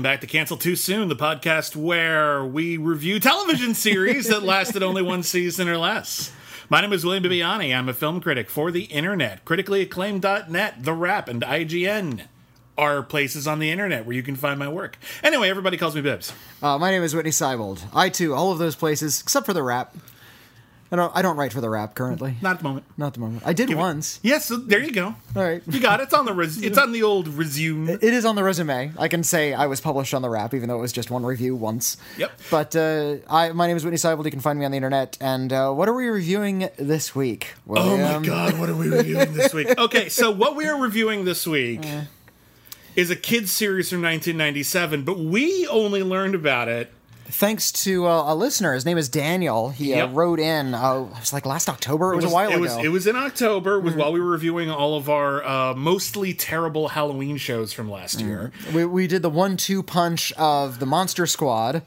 Welcome back to Cancel Too Soon, the podcast where we review television series that lasted only one season or less. My name is William Bibbiani. I'm a film critic for the internet. Critically acclaimed.net, The Wrap, and IGN are places on the internet where you can find my work. Anyway, everybody calls me Bibbs. Uh, my name is Whitney Seibold. I too, all of those places except for the Wrap. I don't. I don't write for the Wrap currently. Not at the moment. Not at the moment. I did once. Yes, there you go. All right. You got it. It's on the res- it's on the old resume. It is on the resume. I can say I was published on the Wrap, even though it was just one review once. Yep. But uh, I, my name is Whitney Seibold. You can find me on the internet. And uh, what are we reviewing this week? Oh my god, what are we reviewing this week? Okay, so what we are reviewing this week is a kids series from 1997, but we only learned about it. Thanks to uh, a listener. His name is Daniel. He uh, wrote in. Uh, it was like last October. It was, a while it ago. was it was in October. It was while we were reviewing all of our uh, mostly terrible Halloween shows from last year. we, we did the one-two punch of the Monster Squad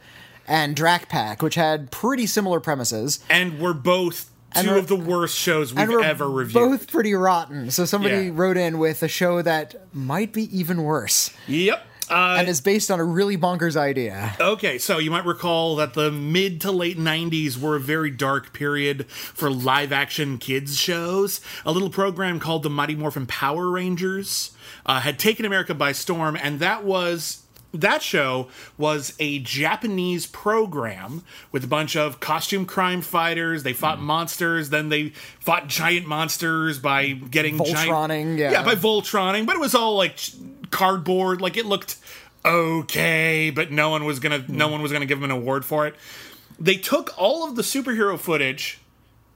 and Drak Pack, which had pretty similar premises. And we're both And 2 of the worst shows we've ever reviewed. both pretty rotten. So somebody Yeah. wrote in with a show that might be even worse Yep. Uh, and is based on a really bonkers idea. Okay, so you might recall that the mid to late 90s were a very dark period for live action kids shows. A little program called the Mighty Morphin Power Rangers uh, had taken America by storm, and that was. That show was a Japanese program with a bunch of costume crime fighters. They fought monsters, then they fought giant monsters by getting Voltroning, giant, yeah. yeah, by Voltroning. But it was all like cardboard. Like it looked okay, but no one was gonna no hmm. one was gonna give him an award for it. They took all of the superhero footage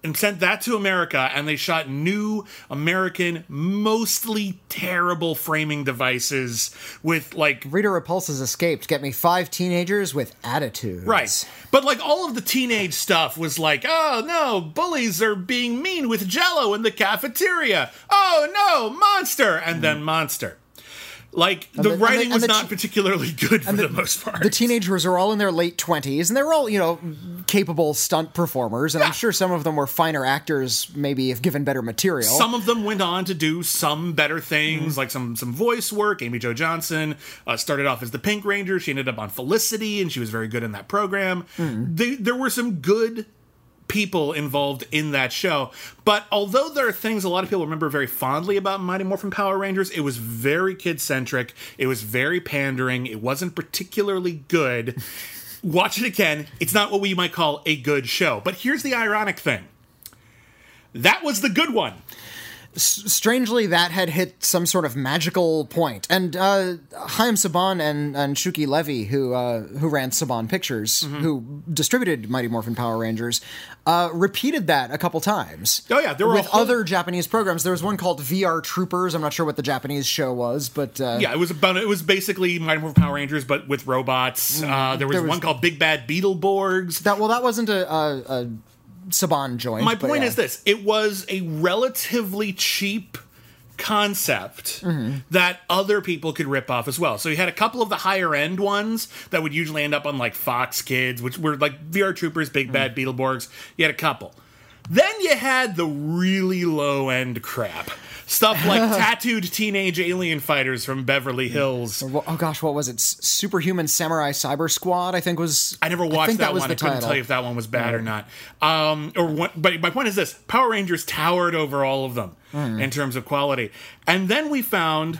and sent that to America, and they shot new American, mostly terrible framing devices with like Rita Repulsa's escaped. Get me five teenagers with attitudes. Right. But like all of the teenage stuff was like, oh no, bullies are being mean with jello in the cafeteria. Oh no, monster. And hmm. then monster. Like the the- and the- writing and was the not te- particularly good for the, most part. The teenagers are all in their late 20s, and they're all, you know, capable stunt performers, and Yeah. I'm sure some of them were finer actors, maybe if given better material. Some of them went on to do some better things, Mm-hmm. like some some voice work. Amy Jo Johnson uh, started off as the Pink Ranger. She ended up on Felicity, and she was very good in that program. Mm-hmm. They, there were some good people involved in that show. But although there are things a lot of people remember very fondly about Mighty Morphin Power Rangers, it was very kid centric. It was very pandering. It wasn't particularly good. Watch it again. It's not what we might call a good show. But here's the ironic thing. That was the good one. Strangely that had hit some sort of magical point and uh Chaim Saban and and Shuki Levy who uh who ran Saban Pictures Mm-hmm. who distributed Mighty Morphin Power Rangers uh repeated that a couple times Oh, yeah, there were with whole- other Japanese programs there was one called VR Troopers I'm not sure what the Japanese show was but uh Yeah, it was about it was basically Mighty Morphin Power Rangers, but with robots. Uh, there was, There was- one called Big Bad Beetleborgs. that well that wasn't a a, a Saban joint My point yeah. is this: it was a relatively cheap concept Mm-hmm. that other people could rip off as well. So you had a couple of the higher end ones that would usually end up on like Fox Kids, which were like VR Troopers, Big Bad Mm. Beetleborgs. You had a couple. Then you had the really low end crap. Stuff like tattooed teenage alien fighters from Beverly Hills. Oh gosh, what was it? Superhuman Samurai Cyber Squad, I think was. I never watched think that, was one. the I couldn't title. tell you if that one was bad or not. Um, or what, but my point is this: Power Rangers towered over all of them Hmm. in terms of quality. And then we found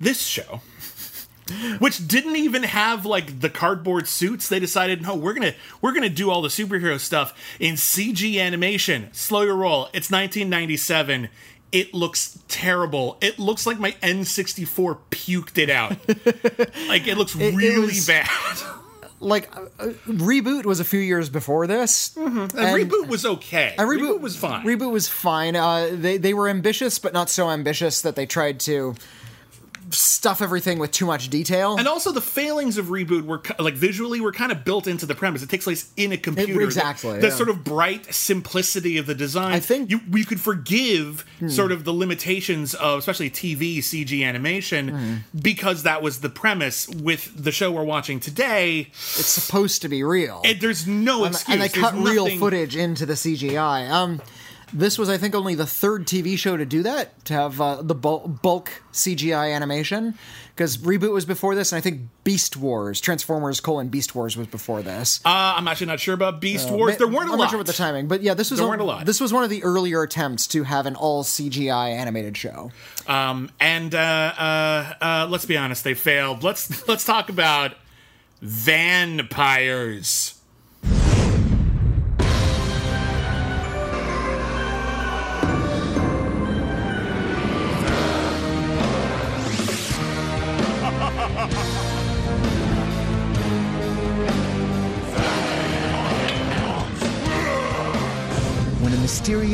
this show, which didn't even have like the cardboard suits. They decided, no, we're gonna we're gonna do all the superhero stuff in CG animation. Slow your roll. It's 1997. It looks terrible. It looks like my N64 puked it out. like it looks it really was- bad. Like, uh, uh, reboot was a few years before this. And reboot was okay. A reboot, was fine. Reboot was fine. Uh, they they were ambitious, but not so ambitious that they tried to stuff everything with too much detail. and also the failings of reboot were like visually were kind of built into the premise. It takes place in a computer. exactly, The, yeah. sort of bright simplicity of the design. I think- Hmm. you you could forgive sort of the limitations of especially TV CG animation Hmm. because that was the premise. With the show we're watching today, it's supposed to be real. it, there's no and, excuse. and they There's cut real footage into the CGI. Um, this was, I think, only the third TV show to do that to have uh, the bul- bulk CGI animation. Because reboot was before this, and I think Beast Wars, Transformers: colon Beast Wars was before this. Uh, I'm actually not sure about Beast Wars. There weren't a I'm lot. not sure what the timing, but yeah, this was There on- weren't a lot. This was one of the earlier attempts to have an all CGI animated show. Um, and uh, uh, uh, let's be honest, they failed. Let's let's talk about vampires.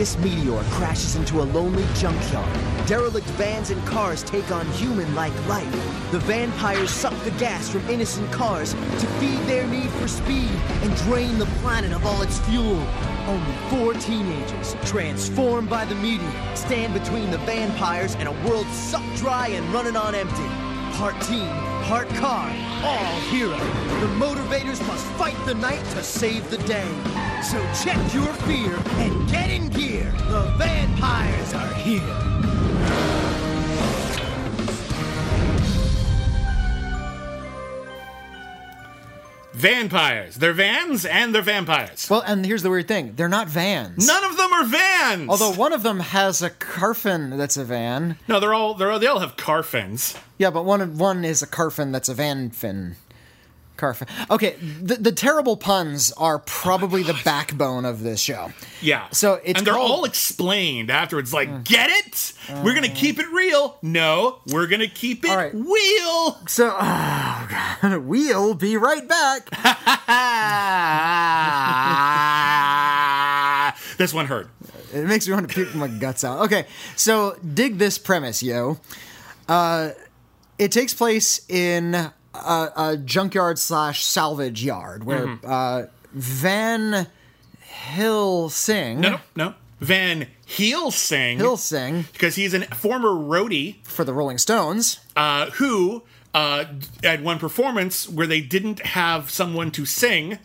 Mysterious meteor crashes into a lonely junkyard, derelict vans and cars take on human-like life. The vampires suck the gas from innocent cars to feed their need for speed and drain the planet of all its fuel. Only four teenagers, transformed by the meteor, stand between the vampires and a world sucked dry and running on empty. Part team, part car, all hero. The Motorvators must fight the night to save the day. So check your fear and get in gear. The vampires are here. Vampires. They're vans and they're vampires. Well, and here's the weird thing: they're not vans. None of them are vans. Although one of them has a carfin that's a van. no, they're all they're all, they all have carfins. Yeah, but one one is a carfin that's a van fin. Carfin. Okay, the, the terrible puns are probably the backbone of this show. Yeah. So it's and they're called- all explained afterwards. Like, get it? we're gonna keep it real. No, we're gonna keep it right. real. So, oh God, we'll be right back. this one hurt. It makes me want to puke my guts out. Okay, so dig this premise, yo. Uh, it takes place in a, a junkyard slash salvage yard where Mm-hmm. uh, Van Helsing, No, no, no. Van Helsing. Helsing because he's a former roadie for the Rolling Stones. uh, who uh, at one performance where they didn't have someone to sing,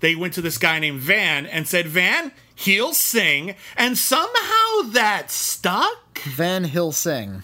they went to this guy named Van and said, "Van, he'll sing," and somehow that stuck. Van Helsing.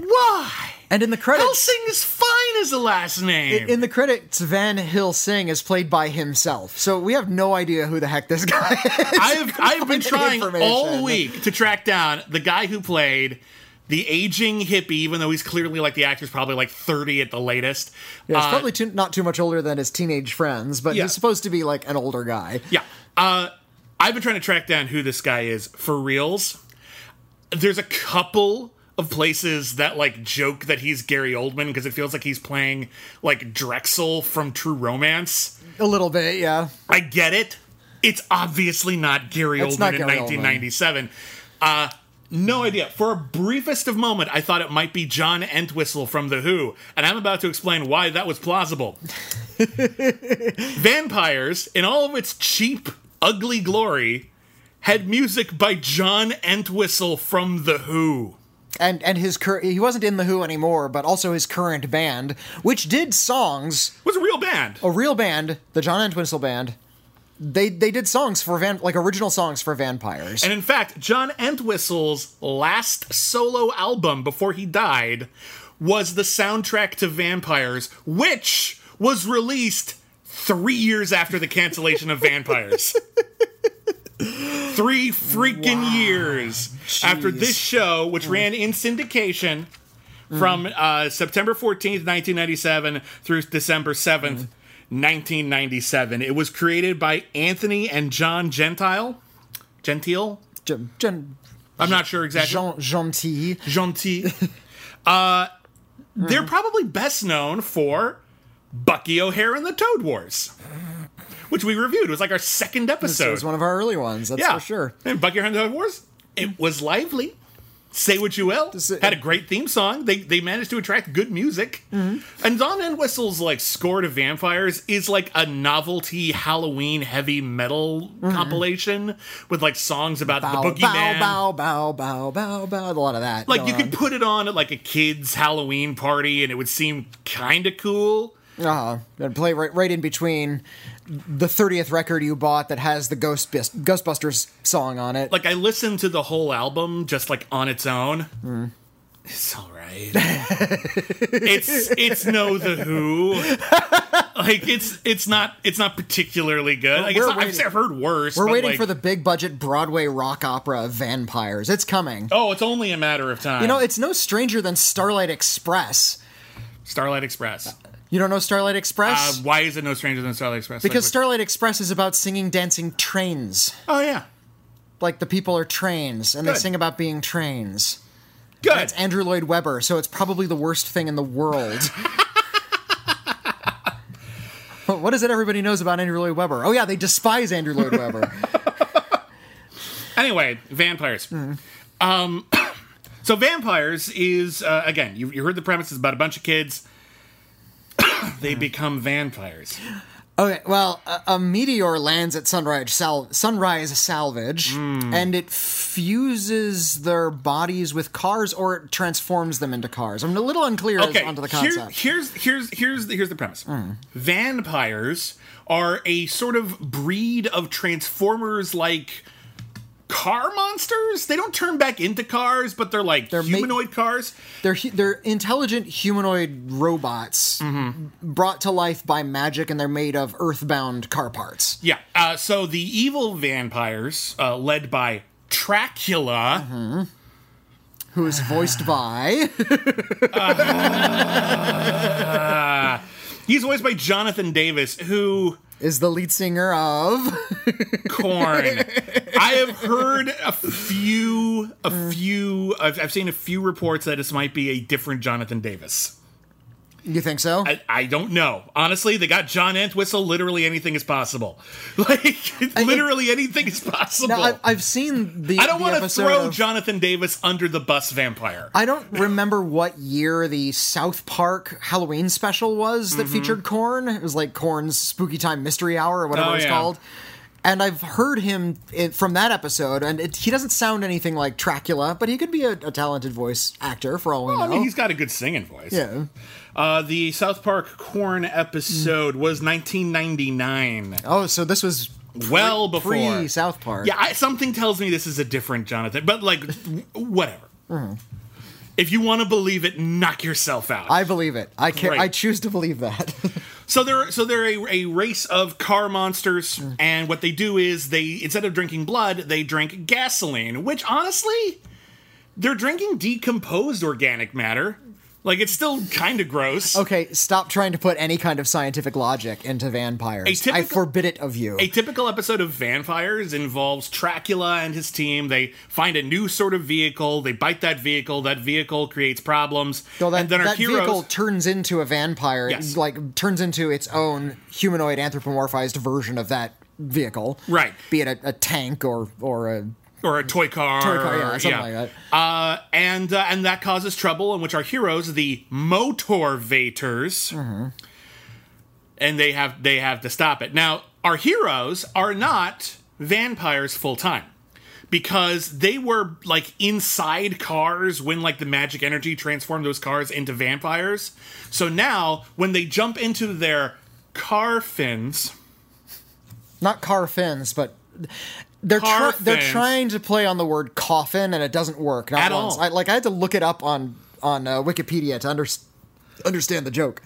Why? And in the credits, Helsing is fine as a last name. in the credits, Van Helsing is played by himself. So we have no idea who the heck this guy is. I've I've been trying all week to track down the guy who played the aging hippie, even though he's clearly like the actor's probably like thirty at the latest. Yeah, he's Uh, probably too, not too much older than his teenage friends, but Yeah. he's supposed to be like an older guy. Yeah. Uh, I've been trying to track down who this guy is for reals. There's a couple of places that like joke that he's Gary Oldman because it feels like he's playing like Drexl from True Romance. A little bit, yeah. I get it. It's obviously not Gary It's Oldman not in Gary Oldman. 1997. Uh, no idea. For a briefest of moment, I thought it might be John Entwistle from The Who, and I'm about to explain why that was plausible. Van-Pires, in all of its cheap, ugly glory, had music by John Entwistle from The Who. And and his cur- he wasn't in the Who anymore, but also his current band, which did songs, was a real band. a real band, the John Entwistle band. They they did songs for van like original songs for vampires. And in fact, John Entwistle's last solo album before he died was the soundtrack to Van-Pires, which was released three years after the cancellation of Van-Pires. Three freaking years after this show, which ran in syndication from uh, September 14th, 1997 through December 7th, 1997. It was created by Anthony and John Gentile. Gentile? Gen- Gen- I'm not sure exactly. Jean, gentil. Gentil. uh, they're probably best known for Bucky O'Hare and the Toad Wars, which we reviewed. It was like our second It episode. was one of our early ones. That's yeah, for sure. And Bucky and Wars. It was lively. Say what you will. it- Had a great theme song. They they managed to attract good music. Mm-hmm. And John Entwistle's like score to vampires is like a novelty Halloween heavy metal compilation with like songs about Mm-hmm. Bow, the bow, boogeyman. bow, bow, bow, bow, bow. A lot of that. Like you going could put it on at like a kid's Halloween party and it would seem kind of cool. Uh, and play right, right in between the 30th record you bought that has the Ghost Ghostbusters song on it. Like I listened to the whole album just like on its own. Hmm. It's all right. it's it's no the Who. Like it's it's not it's not particularly good. Like, not- I've, I've heard worse. We're waiting like, for the big budget Broadway rock opera Vampires. It's coming. Oh, it's only a matter of time. You know, it's no stranger than Starlight Express. Starlight Express. You don't know Starlight Uh, Express? why is it no stranger than Starlight Express? because Like, Starlight Express is about singing, dancing trains. oh yeah, Like the people are trains, and they sing about being trains. good. It's Andrew Lloyd Webber, so it's probably the worst thing in the world. But what is it everybody knows about Andrew Lloyd Webber? Oh yeah, they despise Andrew Lloyd Webber. Anyway, vampires. Hmm. Um, so vampires is uh, again. You, you heard the premise is about a bunch of kids. They become vampires. Okay, well, a, a meteor lands at Sunrise Sal- Sunrise Salvage, Hmm. and it fuses their bodies with cars, or it transforms them into cars. I'm a little unclear as Okay, onto the here- concept. here's here's here's the, here's the premise. Vampires are a sort of breed of transformers like car monsters. They don't turn back into cars, but they're like They're ma- humanoid cars. They're hu- they're intelligent humanoid robots Mm-hmm. brought to life by magic, and they're made of earthbound car parts. Yeah. Uh, so the evil vampires, uh, led by Dracula, Mm-hmm. Who is voiced by? he's voiced by Jonathan Davis, who is the lead singer of Korn. I have heard a few, a few. I've, I've seen a few reports that this might be a different Jonathan Davis. You think so? I, I don't know. Honestly, they got John Entwistle. Literally anything is possible. Like literally anything is possible. now, I've, I've seen the. I don't want to throw of- Jonathan Davis under the bus, vampire. I don't remember what year the South Park Halloween special was Mm-hmm. that featured Korn. It was like Korn's Spooky Time Mystery Hour or whatever Oh, it's yeah. called. And I've heard him from that episode, and it, he doesn't sound anything like Dracula, but he could be a, a talented voice actor for all we know. I mean, he's got a good singing voice. yeah. Uh, the South Park Korn episode mm. was 1999. Oh, so this was well before pre South Park. Yeah, I, something tells me this is a different Jonathan, but like, whatever. Mm-hmm. If you want to believe it, knock yourself out. I believe it. I can Great. I choose to believe that. So they're so they're a, a race of car monsters, mm. and what they do is they instead of drinking blood, they drink gasoline. Which honestly, they're drinking decomposed organic matter. Like it's still kind of gross. okay, stop trying to put any kind of scientific logic into vampires. Typical- I forbid it of you. A typical episode of Van-Pires involves Dracula and his team. They find a new sort of vehicle. They bite that vehicle. That vehicle creates problems. Well, that, and then our heroes. vehicle turns into a vampire, Yes. like turns into its own humanoid anthropomorphized version of that vehicle. Right. Be it a, a tank or or a or a toy car, Toy car, yeah, or- something like that. Uh, and uh, and that causes trouble, in which our heroes, the Motorvators, Mm-hmm. and they have they have to stop it. Now, our heroes are not vampires full time. Because they were like inside cars when like the magic energy transformed those cars into vampires. So now when they jump into their car fins, not car fins, but they're try- they're trying to play on the word coffin, and it doesn't work. Not At once. all. I, like I had to look it up on on uh, Wikipedia to under- understand the joke.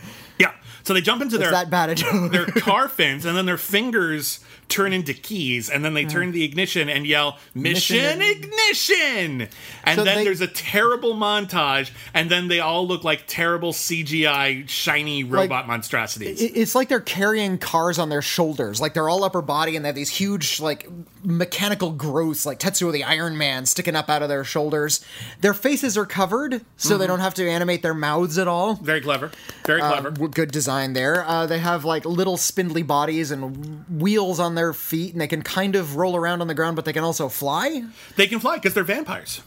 So they jump into It's their that bad a joke. their car fins, and then their fingers turn into keys, and then they turn the ignition and yell "Mission, Mission. Ignition!" And So then they- there's a terrible montage, and then they all look like terrible CGI shiny robot monstrosities. It's like they're carrying cars on their shoulders. Like they're all upper body and they have these huge, like, mechanical growths, like Tetsuo the Iron Man, sticking up out of their shoulders. Their faces are covered, so Mm-hmm. they don't have to animate their mouths at all. Very clever. Very clever. W- Good design there. Uh, they have like little spindly bodies and wheels on their feet, and they can kind of roll around on the ground, but they can also fly. they can fly because they're vampires.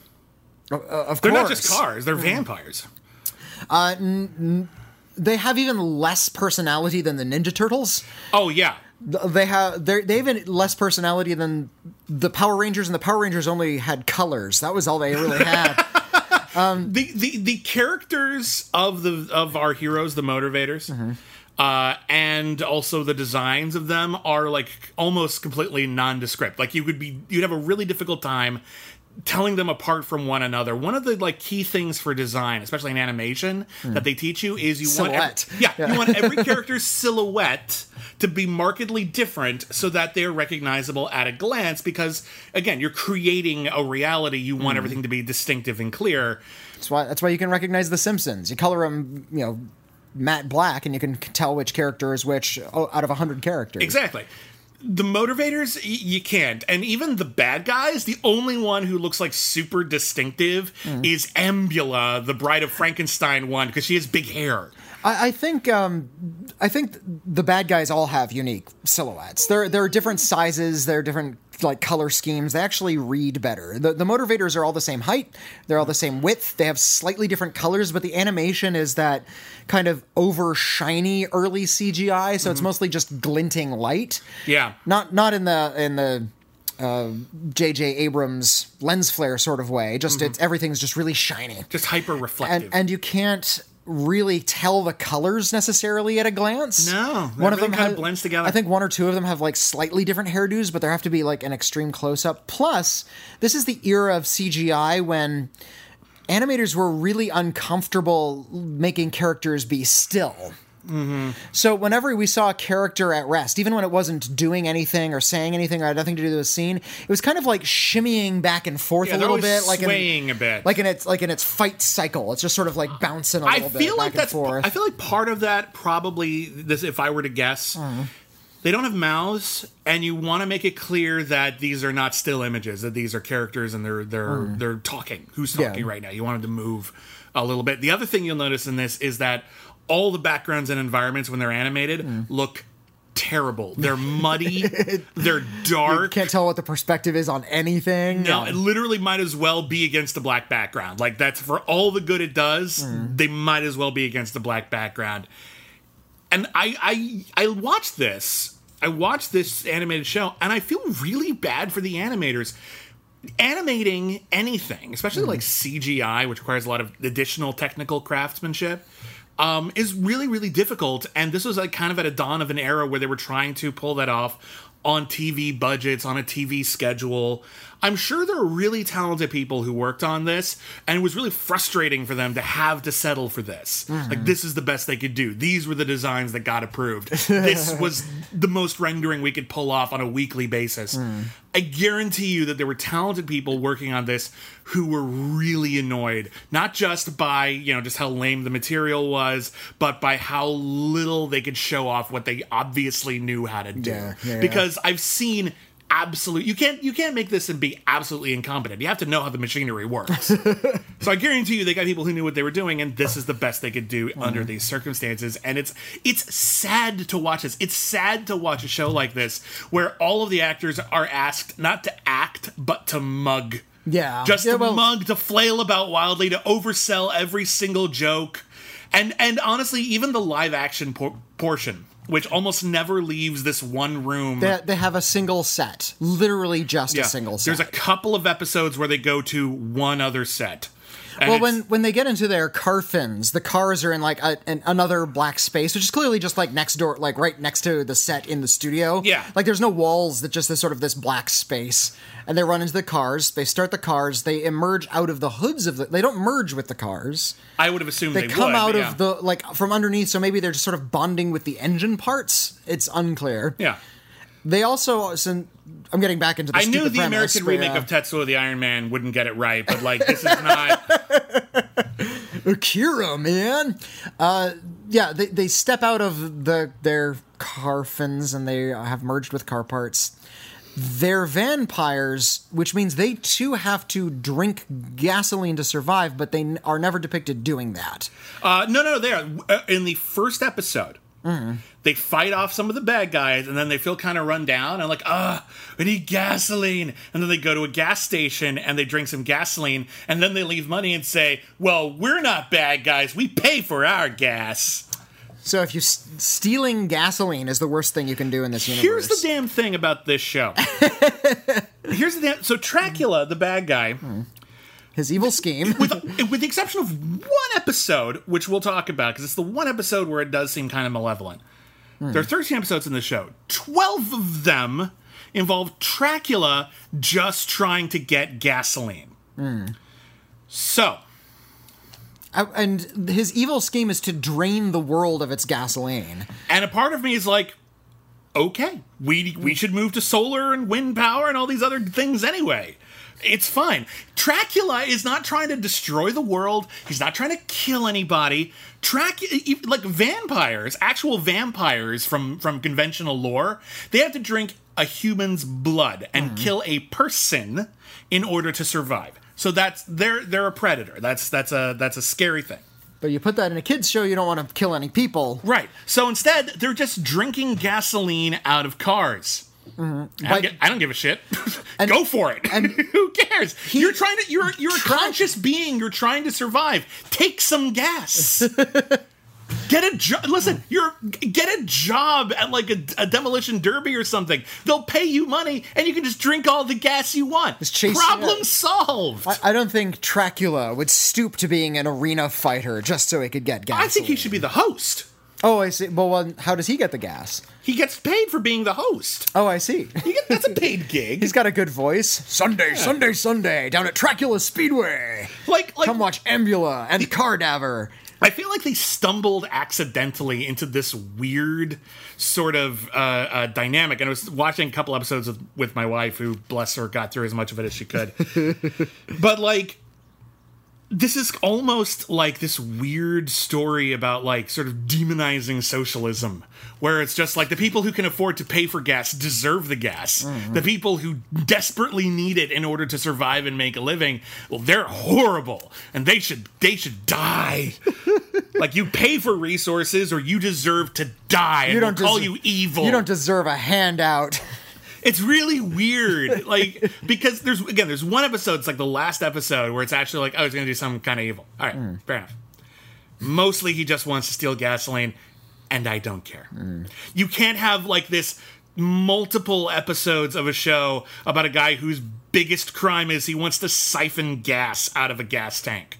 Uh, of They're course, not just cars; they're vampires. They have even less personality than the Ninja Turtles. Oh yeah. They have they they even less personality than the Power Rangers, and the Power Rangers only had colors. That was all they really had. the, the the characters of the of our heroes, the Motorvators, uh, and also the designs of them are like almost completely nondescript. Like you would be you'd have a really difficult time telling them apart from one another. One of the like key things for design, especially in animation, hmm. that they teach you is you want every, yeah, you want every character's silhouette to be markedly different so that they're recognizable at a glance because again, you're creating a reality, you want hmm. everything to be distinctive and clear. That's why that's why you can recognize the Simpsons. You color them, you know, matte black, and you can tell which character is which oh, out of hundred characters. Exactly. The Motorvators, you can't. And even the bad guys, the only one who looks like super distinctive is Ambula, the Bride of Frankenstein one, because she has big hair. I, I think um, I think the bad guys all have unique silhouettes. There there are different sizes. There are different like color schemes. They actually read better. The the Motorvators are all the same height. They're all the same width. They have slightly different colors, but the animation is that kind of over shiny early CGI. So it's mostly just glinting light. Yeah. Not not in the in the uh, J.J. Abrams lens flare sort of way. Just it's everything's just really shiny Just hyper reflective. and and you can't really tell the colors necessarily at a glance. No, one of them kinda blends together. I think one or two of them have like slightly different hairdos, but there have to be like an extreme close up. Plus, this is the era of CGI when animators were really uncomfortable making characters be still. Mm-hmm. So whenever we saw a character at rest, even when it wasn't doing anything or saying anything or had nothing to do with the scene, it was kind of like shimmying back and forth Yeah, a little bit, like swaying in, a bit. like in its like in its fight cycle. It's just sort of like bouncing a I little bit feel like back and that's. forth. I feel like part of that probably this. If I were to guess, they don't have mouths, and you want to make it clear that these are not still images; that these are characters, and they're they're hmm. they're talking. Who's Yeah. talking right now? You want them to move a little bit. The other thing you'll notice in this is that all the backgrounds and environments when they're animated hmm. look terrible. They're muddy. they're dark. Can't tell what the perspective is on anything. No, it literally might as well be against a black background. Like that's for all the good it does, hmm. they might as well be against a black background. And I I I watched this. I watched this animated show and I feel really bad for the animators. Animating anything, especially like CGI, which requires a lot of additional technical craftsmanship, um, is really, really difficult. And this was like kind of at a dawn of an era where they were trying to pull that off on TV budgets, on a TV schedule. I'm sure there are really talented people who worked on this, and it was really frustrating for them to have to settle for this. Like, mm-hmm. this is the best they could do. These were the designs that got approved. this was the most rendering we could pull off on a weekly basis. Mm. I guarantee you that there were talented people working on this who were really annoyed, not just by, you know, just how lame the material was, but by how little they could show off what they obviously knew how to do. Yeah, yeah, yeah. because I've seen absolute you can't you can't make this and be absolutely incompetent. You have to know how the machinery works. so I guarantee you they got people who knew what they were doing and this is the best they could do under mm-hmm. these circumstances and it's it's sad to watch this. It's sad to watch a show like this where all of the actors are asked not to act but to mug. Yeah. Just Yeah, to well- mug, to flail about wildly, to oversell every single joke. And and honestly, even the live action por- portion, which almost never leaves this one room. They, they have a single set, literally just a single set. There's a couple of episodes where they go to one other set. And well, when when they get into their car fins, the cars are in like a, an, another black space, which is clearly just like next door, like right next to the set in the studio. Yeah. like there's no walls, that just this sort of this black space, and they run into the cars. They start the cars. They emerge out of the hoods of the. They don't merge with the cars. I would have assumed They, they, come would, out but of yeah. the like from underneath, so maybe they're just sort of bonding with the engine parts. It's unclear. yeah. They also, I'm getting back into the. I knew the premise, American remake uh, of Tetsuo the Iron Man wouldn't get it right, but like this is not. Akira, man. Uh, yeah, they, they step out of the their car fins and they have merged with car parts. They're vampires, which means they too have to drink gasoline to survive, but they are never depicted doing that. Uh, no, no, no. They are in the first episode, Mm-hmm. they fight off some of the bad guys, and then they feel kind of run down and like, ah, we need gasoline. And then they go to a gas station and they drink some gasoline, and then they leave money and say, well, we're not bad guys. We pay for our gas. So if you stealing gasoline is the worst thing you can do in this universe. Here's the damn thing about this show. Here's the damn. So Dracula, the bad guy, His evil scheme. with with the exception of one episode, which we'll talk about because it's the one episode where it does seem kind of malevolent. There are 13 episodes in the show. 12 of them involve Dracula just trying to get gasoline. So, Uh, and his evil scheme is to drain the world of its gasoline. and a part of me is like, okay, we we should move to solar and wind power and all these other things anyway. It's fine. Dracula is not trying to destroy the world. He's not trying to kill anybody. Dracula, like vampires, actual vampires from from conventional lore, they have to drink a human's blood and hmm. kill a person in order to survive. So that's they're they're a predator. That's that's a that's a scary thing. But you put that in a kids show, you don't want to kill any people. Right. So instead, they're just drinking gasoline out of cars. Mm-hmm. I, don't But- gi- I don't give a shit. And, Go for it. And Who cares? you're trying to. You're you're a conscious being. You're trying to survive. Take some gas. Get a job. Listen, you're get a job at like a, a demolition derby or something. They'll pay you money, and you can just drink all the gas you want. Problem yeah. solved. I, I don't think Dracula would stoop to being an arena fighter just so he could get gas. I think he should be the host. Oh, I see. Well, well, how does he get the gas? He gets paid for being the host. Oh, I see. You get- That's a paid gig. He's got a good voice. Sunday, Sunday, Sunday, down at Dracula Speedway. like like Come watch Ambula and Cardaver. I feel like they stumbled accidentally into this weird sort of uh, uh, dynamic. And I was watching a couple episodes with, with my wife, who, bless her, got through as much of it as she could. but like, this is almost like this weird story about like sort of demonizing socialism, where it's just like the people who can afford to pay for gas deserve the gas. Mm-hmm. The people who desperately need it in order to survive and make a living, well, they're horrible and they should they should die. like you pay for resources or you deserve to die. And You don't we'll call you evil. You don't deserve a handout. It's really weird, like because there's again there's one episode, it's like the last episode where it's actually like, oh, he's gonna do something kind of evil. All right, mm. fair enough. Mostly, he just wants to steal gasoline, and I don't care. Mm. You can't have like this multiple episodes of a show about a guy whose biggest crime is he wants to siphon gas out of a gas tank.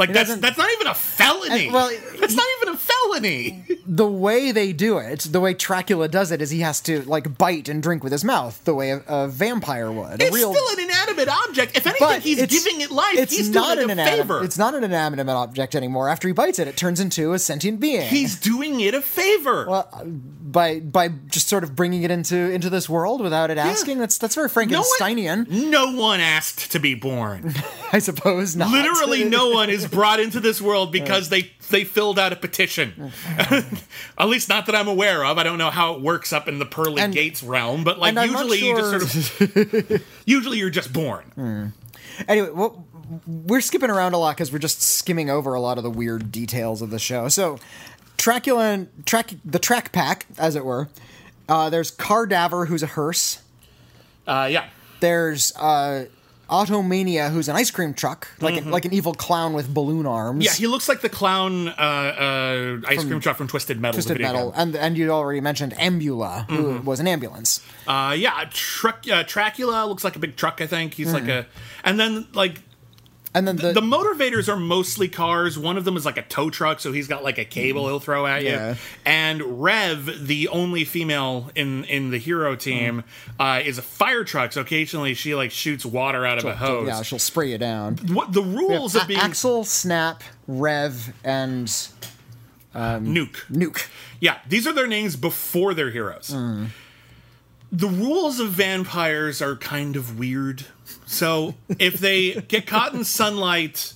Like that's that's not even a felony. And- well, that's not even a felony. the way they do it, the way Dracula does it, is he has to like bite and drink with his mouth, the way a, a vampire would. A It's still an inanimate object. If anything, he's giving it life. It's he's not doing an inanimate. favor. It's not an inanimate object anymore. After he bites it, it turns into a sentient being. He's doing it a favor. Well, by by just sort of bringing it into into this world without it asking. That's that's very Frankensteinian, No one asked to be born. I suppose. Not Literally, no one is brought into this world because they they filled out a petition. At least, not that I'm aware of. I don't know how it works up in the pearly And- gates realm, but like and I'm not usually you just sort of usually you're just born. Anyway, well, we're skipping around a lot because we're just skimming over a lot of the weird details of the show. So, Dracula and track the track pack, as it were. Uh, there's Cardaver, who's a hearse. Uh, yeah. There's uh, Automania, who's an ice cream truck, like an, like an evil clown with balloon arms. Mm-hmm. Yeah, he looks like the clown uh, uh, ice cream truck from Twisted Metal. Twisted Metal, game. and and you already mentioned Ambula, who Mm-hmm. was an ambulance. Uh, yeah, truck. Uh, Dracula looks like a big truck. I think he's like a, and then like And then the, the Motorvators are mostly cars. One of them is like a tow truck, so he's got like a cable he'll throw at Yeah. you. And Rev, the only female in in the hero team, mm. uh, is a fire truck. So occasionally she like shoots water out of a hose. yeah, she'll spray you down. What the rules of being Axel, Snap, Rev, and um, nuke? Nuke. Yeah, these are their names before they're heroes. Mm. The rules of vampires are kind of weird. So if they get caught in sunlight,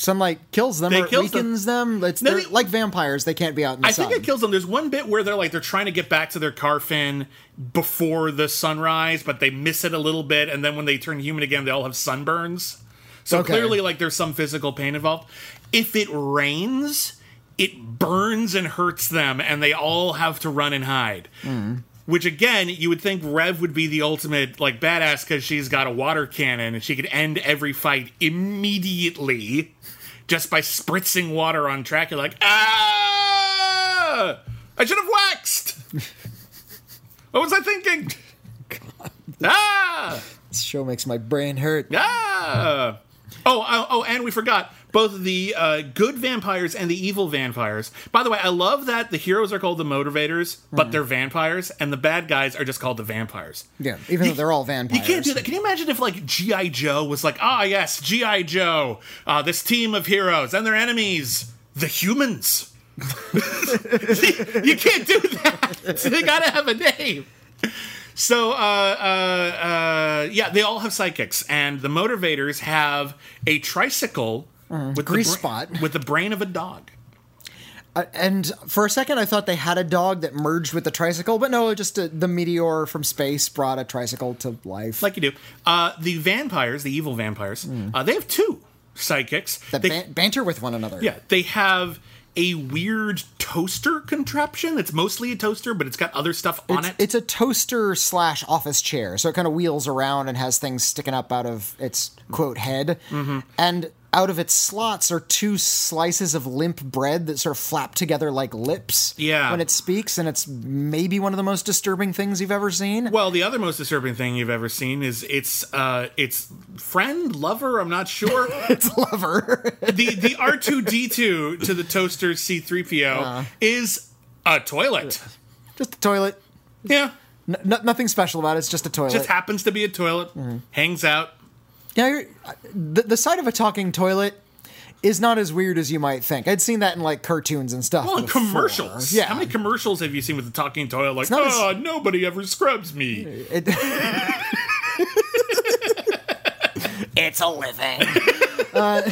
Sunlight kills them They or kills them. weakens them. It's No, they're like vampires. They can't be out in the I sun. think it kills them. There's one bit where they're like they're trying to get back to their car fin before the sunrise, but they miss it a little bit, and then when they turn human again, they all have sunburns. So Okay. clearly, like there's some physical pain involved. If it rains, it burns and hurts them, and they all have to run and hide. Hmm. Which again, you would think Rev would be the ultimate like badass because she's got a water cannon and she could end every fight immediately just by spritzing water on track. You're like, ah! I should have waxed. what was I thinking? Ah! This show makes my brain hurt. Ah! Oh, oh, oh, and we forgot both the uh, good vampires and the evil vampires. By the way, I love that the heroes are called the Motorvators, but they're vampires, and the bad guys are just called the vampires. Yeah, even though they're all vampires. You can't do that. Can you imagine if like GI Joe was like, ah, yes, GI Joe, uh, this team of heroes and their enemies, the humans. you can't do that. they gotta have a name. So, uh, uh, uh, yeah, they all have psychics, and the Motorvators have a tricycle with Grease the bra- spot. with the brain of a dog. Uh, and for a second, I thought they had a dog that merged with the tricycle, but no, just a, the meteor from space brought a tricycle to life. like you do. Uh, the vampires, the evil vampires, uh, they have two psychics. that They- ban- banter with one another. Yeah, they have a weird toaster contraption. It's mostly a toaster, but it's got other stuff on It's, it. it's a toaster slash office chair, so it kind of wheels around and has things sticking up out of its quote head, Mm-hmm. and out of its slots are two slices of limp bread that sort of flap together like lips. Yeah. when it speaks, and it's maybe one of the most disturbing things you've ever seen. well, the other most disturbing thing you've ever seen is its uh, its friend, lover. I'm not sure. It's lover. the the R two D two to the toaster C three PO is a toilet. just a toilet. Yeah, N- n- nothing special about it. It's just a toilet. just happens to be a toilet. Hangs out. Yeah, you're, the, the sight of a talking toilet is not as weird as you might think. I'd seen that in like cartoons and stuff. Well, before. commercials. Yeah. How many commercials have you seen with the talking toilet? Like, not as- oh, nobody ever scrubs me. It- it's a living. Uh,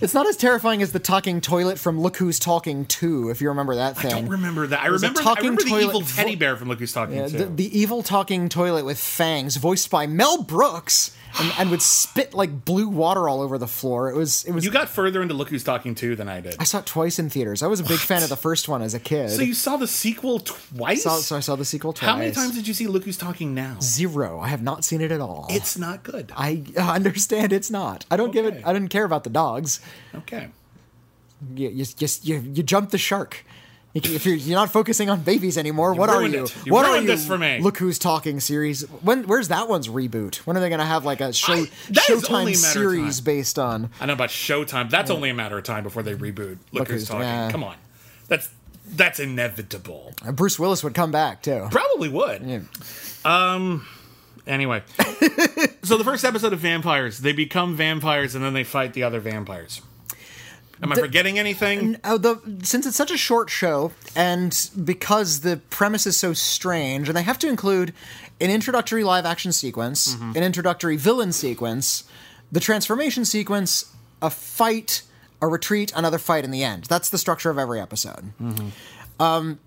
it's not as terrifying as the talking toilet from Look Who's Talking 2, if you remember that thing. I don't remember that. I was a remember, I talking remember the toilet evil vo- teddy bear from Look Who's Talking Yeah, too. the, the evil talking toilet with fangs, voiced by Mel Brooks, and, and would spit like blue water all over the floor. It was it was. you got further into Look Who's Talking too than I did. I saw it twice in theaters. I was a big fan of the first one as a kid. So you saw the sequel twice? Saw- so I saw the sequel twice. How many times did you see Look Who's Talking now? Zero. I have not seen it at all. It's not good. I understand it's not. I don't give it. I didn't care about the dogs. Okay. You you just you, you jump the shark. If you're, you're not focusing on babies anymore, what are you? You what are you? this for me. Look who's talking series. When where's that one's reboot? When are they going to have like a show I- that is only Showtime a series based on? I know about Showtime. That's only a matter of time before they reboot Look, Look Who's Who's- Talking. yeah. Come on. That's that's inevitable. Uh, Bruce Willis would come back too. Probably would. Yeah. Um anyway. so the first episode of Van-Pires, they become vampires and then they fight the other vampires. Am I forgetting anything? Oh, the since it's such a short show, and because the premise is so strange, and they have to include an introductory live action sequence, Mm-hmm. an introductory villain sequence, the transformation sequence, a fight, a retreat, another fight in the end. That's the structure of every episode. Mm-hmm. Um,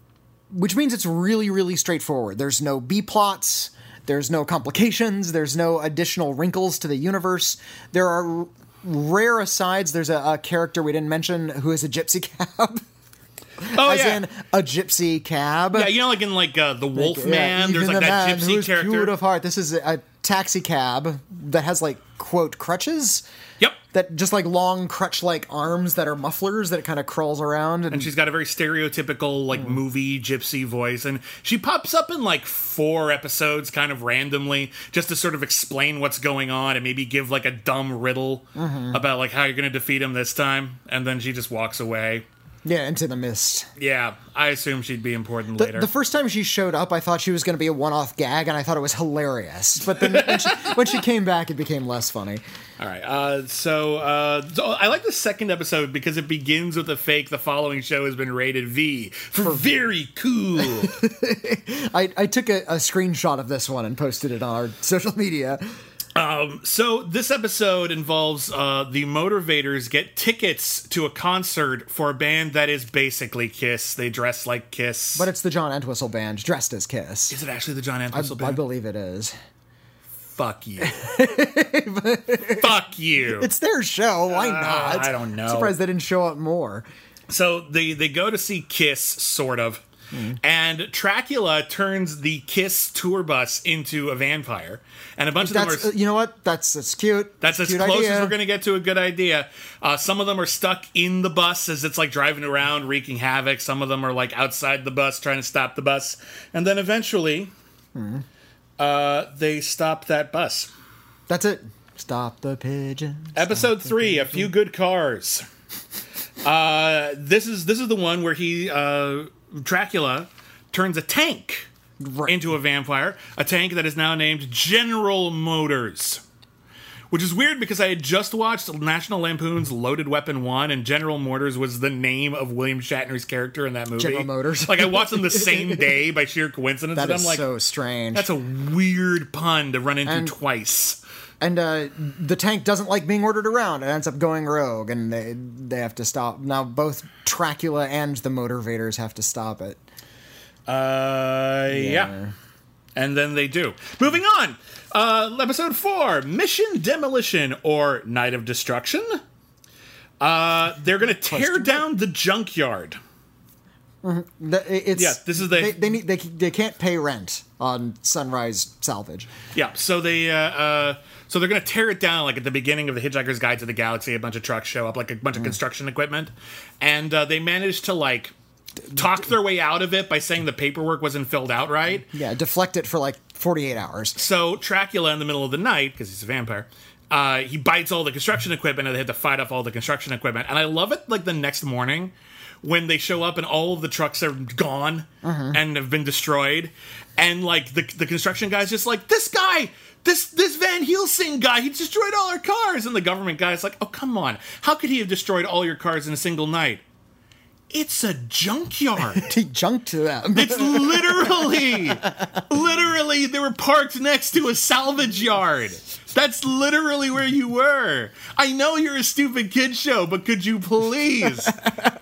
which means it's really, really straightforward. There's no B plots. There's no complications. There's no additional wrinkles to the universe. There are rare asides. There's a, a character we didn't mention who is a gypsy cab. Oh as yeah. in a gypsy cab. yeah, you know like in like uh, the Wolf Yeah, Man, there's like the that gypsy character. cute of heart. This is a taxi cab that has like quote crutches Yep. that just like long crutch like arms that are mufflers that it kind of crawls around and, And she's got a very stereotypical, like, Mm. movie gypsy voice. And she pops up in, like, four episodes kind of randomly just to sort of explain what's going on and maybe give, like, a dumb riddle Mm-hmm. about, like, how you're going to defeat him this time. And then she just walks away. Yeah into the mist. Yeah, I assume she'd be important The, later. the first time she showed up, I thought she was going to be a one-off gag, and I thought it was hilarious. But then when she, when she came back, it became less funny. All right. Uh, so, uh, so I like the second episode because it begins with a fake. The following show has been rated V for very cool. I, I took a, a screenshot of this one and posted it on our social media. So this episode involves uh, the motivators get tickets to a concert for a band that is basically Kiss. They dress like Kiss. But it's the John Entwistle band dressed as Kiss. is it actually the John Entwistle I band? I believe it is. Fuck you. Fuck you. It's their show. Why not? I don't know. I'm Surprised they didn't show up more. So they they go to see Kiss, sort of, and Tracula turns the Kiss tour bus into a vampire, and a bunch of That's them uh, are. you know what? That's that's cute. That's as Cute close idea. as we're going to get to a good idea. Uh, some of them are stuck in the bus as it's like driving around, wreaking havoc. Some of them are like outside the bus, trying to stop the bus, and then eventually, uh, they stop that bus. That's it. Stop the pigeon. Episode three: A few good cars. Uh, this is this is the one where he uh, Dracula turns a tank Right. into a vampire, a tank that is now named General Motors. Which is weird because I had just watched National Lampoon's Loaded Weapon 1, and General Motors was the name of William Shatner's character in that movie. General Motors. like, I watched them the same day by sheer coincidence, That and is I'm like, so strange. that's a weird pun to run into And- twice. And uh, the tank doesn't like being ordered around. It ends up going rogue, and they they have to stop. Now both Dracula and the Motorvators have to stop it. Uh, yeah. And then they do. Moving on. Uh, episode four Mission Demolition or Night of Destruction. Uh, they're going to tear down the junkyard. The- It's Yeah, this is the- they, they need they they can't pay rent on Sunrise Salvage. Yeah, so they uh, uh so they're gonna tear it down like at the beginning of the Hitchhiker's Guide to the Galaxy. A bunch of trucks show up, like a bunch of construction equipment, and uh, they managed to like talk their way out of it by saying the paperwork wasn't filled out right. Yeah, deflect it for like forty eight hours. So Dracula, in the middle of the night, because he's a vampire, uh, he bites all the construction equipment, and they have to fight off all the construction equipment. And I love it. Like the next morning, when they show up and all of the trucks are gone and have been destroyed, and like the the construction guy's just like this guy. This this Van Helsing guy, he destroyed all our cars, and the government guy's like, "Oh come on, how could he have destroyed all your cars in a single night?" It's a junkyard. He junked them. It's literally, literally, they were parked next to a salvage yard. That's literally where you were. I know you're a stupid kid show, but could you please,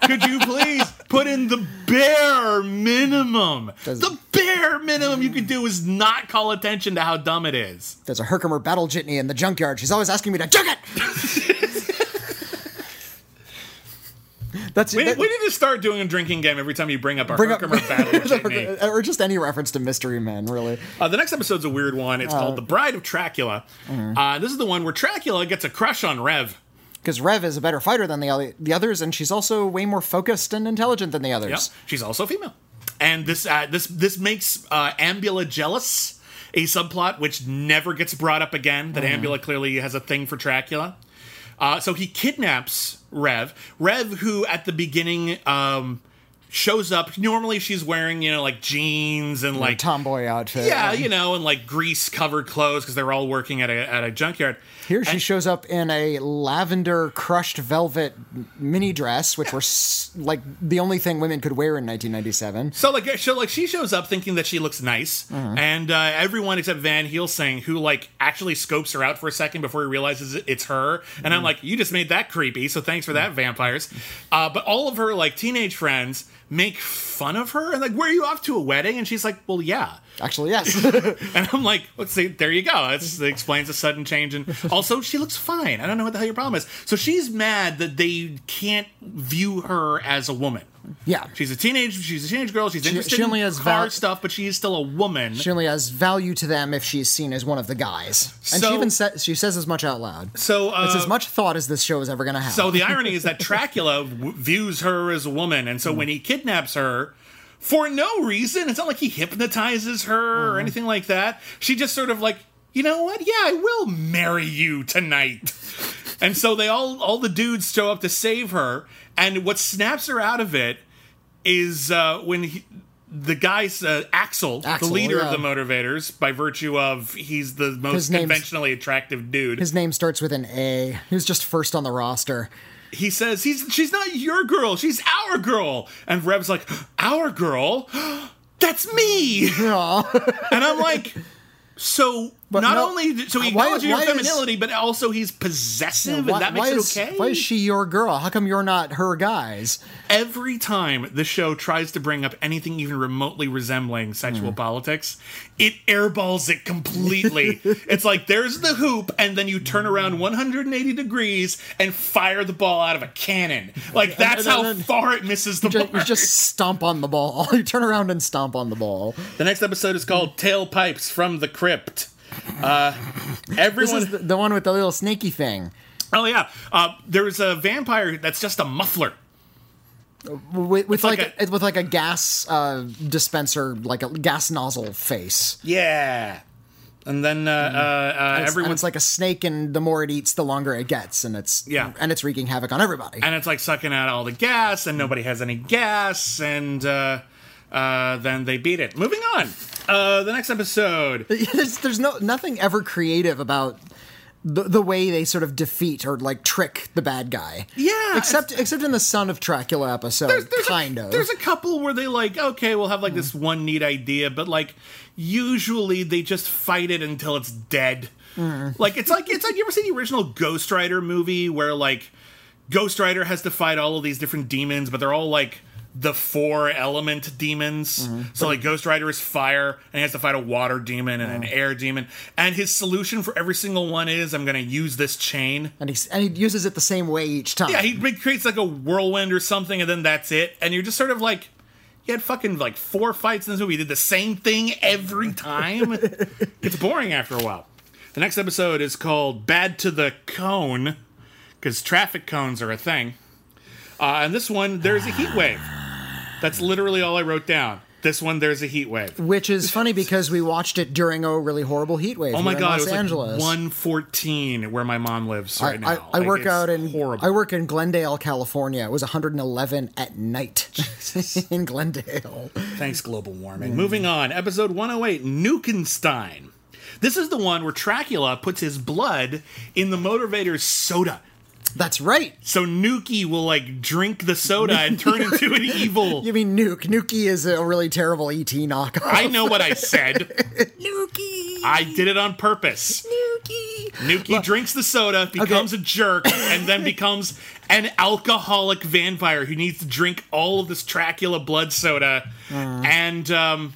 could you please put in the bare minimum? The bare minimum you can do is not call attention to how dumb it is. There's a Herkimer battle jitney in the junkyard. She's always asking me to junk it. That's We, that- we need to start doing a drinking game every time you bring up a Bring up- Herkimer battle or just any reference to Mystery Men, really. Uh, the next episode's a weird one. It's called The Bride of Dracula. Mm-hmm. Uh, this is the one where Dracula gets a crush on Rev. Because Rev is a better fighter than the the others, and she's also way more focused and intelligent than the others. Yep. She's also female. And this uh, this this makes uh, Ambula jealous, a subplot which never gets brought up again. That Ambula clearly has a thing for Dracula. Uh, so he kidnaps Rev. Rev, who at the beginning um, shows up. Normally she's wearing you know like jeans and like Tomboy outfit. yeah you know and like grease covered clothes because they're all working at a at a junkyard. Here she shows up in a lavender crushed velvet mini dress, which were s- like the only thing women could wear in 1997. So like, so like she shows up thinking that she looks nice, and uh, everyone except Van Helsing, who like actually scopes her out for a second before he realizes it's her, and I'm like, you just made that creepy, so thanks for that, vampires. Uh, but all of her like teenage friends make fun of her and like, where are you off to a wedding? And she's like, well, yeah. Actually, yes. And I'm like, let's see, there you go. That's, that explains the sudden change. And also, she looks fine. I don't know what the hell your problem is. So she's mad that they can't view her as a woman. Yeah. she's a teenage. She's a teenage girl. She's interested she only in has car val- stuff, but she is still a woman. She only has value to them if she's seen as one of the guys. And So- she even sa- she says as much out loud. so uh, It's as much thought as this show is ever going to have. So the irony is that Dracula w- views her as a woman, and so Hmm. when he kidnaps her. For no reason. It's not like he hypnotizes her Hmm. or anything like that. She just sort of like, you know what? Yeah, I will marry you tonight. And so they all all the dudes show up to save her, and what snaps her out of it is uh, when he, the guy's uh, Axel, Axel, the leader yeah. of the Motorvators, by virtue of he's the most conventionally attractive dude. His name starts with an A. He was just first on the roster. he says he's she's not your girl, she's our girl. And Rev's like, our girl? That's me. and I'm like, so not no- only so he why- acknowledges your why is- femininity, but also he's possessive, why, and that makes is, okay. Why is she your girl? How come you're not her guys? Every time the show tries to bring up anything even remotely resembling sexual Hmm. politics, it airballs it completely. it's like there's the hoop, and then you turn around 180 degrees and fire the ball out of a cannon. Like that's and how then- far it misses the ball. you just stomp on the ball. You turn around and stomp on the ball. The next episode is called Tailpipes from the Crypt. Uh, This everyone. is the, the one with the little snaky thing. oh, yeah. Uh, there's a vampire that's just a muffler. With, with like, like a, with like a gas uh, dispenser, like a gas nozzle face. Yeah. And then uh, uh, uh, Mm-hmm. It's, everyone. and like a snake, and the more it eats, the longer it gets, and it's Yeah. and it's wreaking havoc on everybody. and it's like sucking out all the gas, and nobody has any gas, and uh, then they beat it. Moving on. Uh, the next episode. there's, there's no nothing ever creative about the, the way they sort of defeat or like trick the bad guy. Yeah, except except in the Son of Dracula episode, there's kind a, of. There's a couple where they like, okay, we'll have like this one neat idea, but like usually they just fight it until it's dead. Like it's like it's like you ever seen the original Ghost Rider movie where like Ghost Rider has to fight all of these different demons, but they're all like the four element demons. So like Ghost Rider is fire, and he has to fight a water demon and an air demon. And his solution for every single one is, I'm going to use this chain. and he and he uses it the same way each time. Yeah, he he creates like a whirlwind or something, and then that's it. And you're just sort of like, He had fucking like four fights in this movie. He did the same thing every time. it's boring after a while. The next episode is called "Bad to the Cone" because traffic cones are a thing. Uh, and this one, there's a heat wave. That's literally all I wrote down. This one, there's a heat wave. Which is funny because we watched it during a really horrible heat wave. Oh my god, Los it was Angeles. like 114 where my mom lives I, right now. I, I Like, work out in horrible. I work in Glendale, California. It was 111 at night in Glendale. Thanks, global warming. Moving on, episode 108, Nukenstein. This is the one where Dracula puts his blood in the Motorvator's soda. That's right. So Nuki will like drink the soda and turn into an evil. You mean Nuke? Nuki is a really terrible ET knockoff. I know what I said. Nuki. I did it on purpose. Nuki. Nuki drinks the soda, becomes a jerk, and then becomes an alcoholic vampire who needs to drink all of this Dracula blood soda. And um,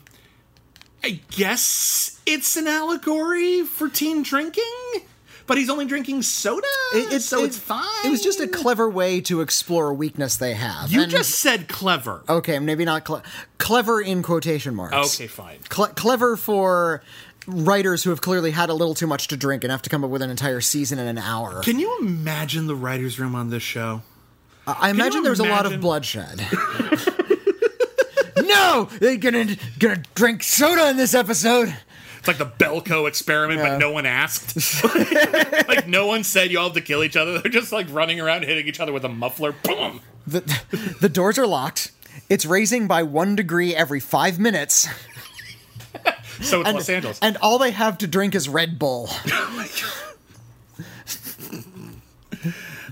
I guess it's an allegory for teen drinking, but he's only drinking soda, It- so it- it's fine. It was just a clever way to explore a weakness they have. You And- just said clever. okay, maybe not cle- clever in quotation marks. Okay, fine. Cle- clever for writers who have clearly had a little too much to drink and have to come up with an entire season in an hour. Can you imagine the writer's room on this show? I imagine there was a lot of bloodshed. no, they're gonna gonna drink soda in this episode. Like the Belko experiment, Yeah. but no one asked. like no one said you all have to kill each other. They're just like running around hitting each other with a muffler. Boom. The, the doors are locked. It's raising by one degree every five minutes, So it's and, Los Angeles. and all they have to drink is Red Bull.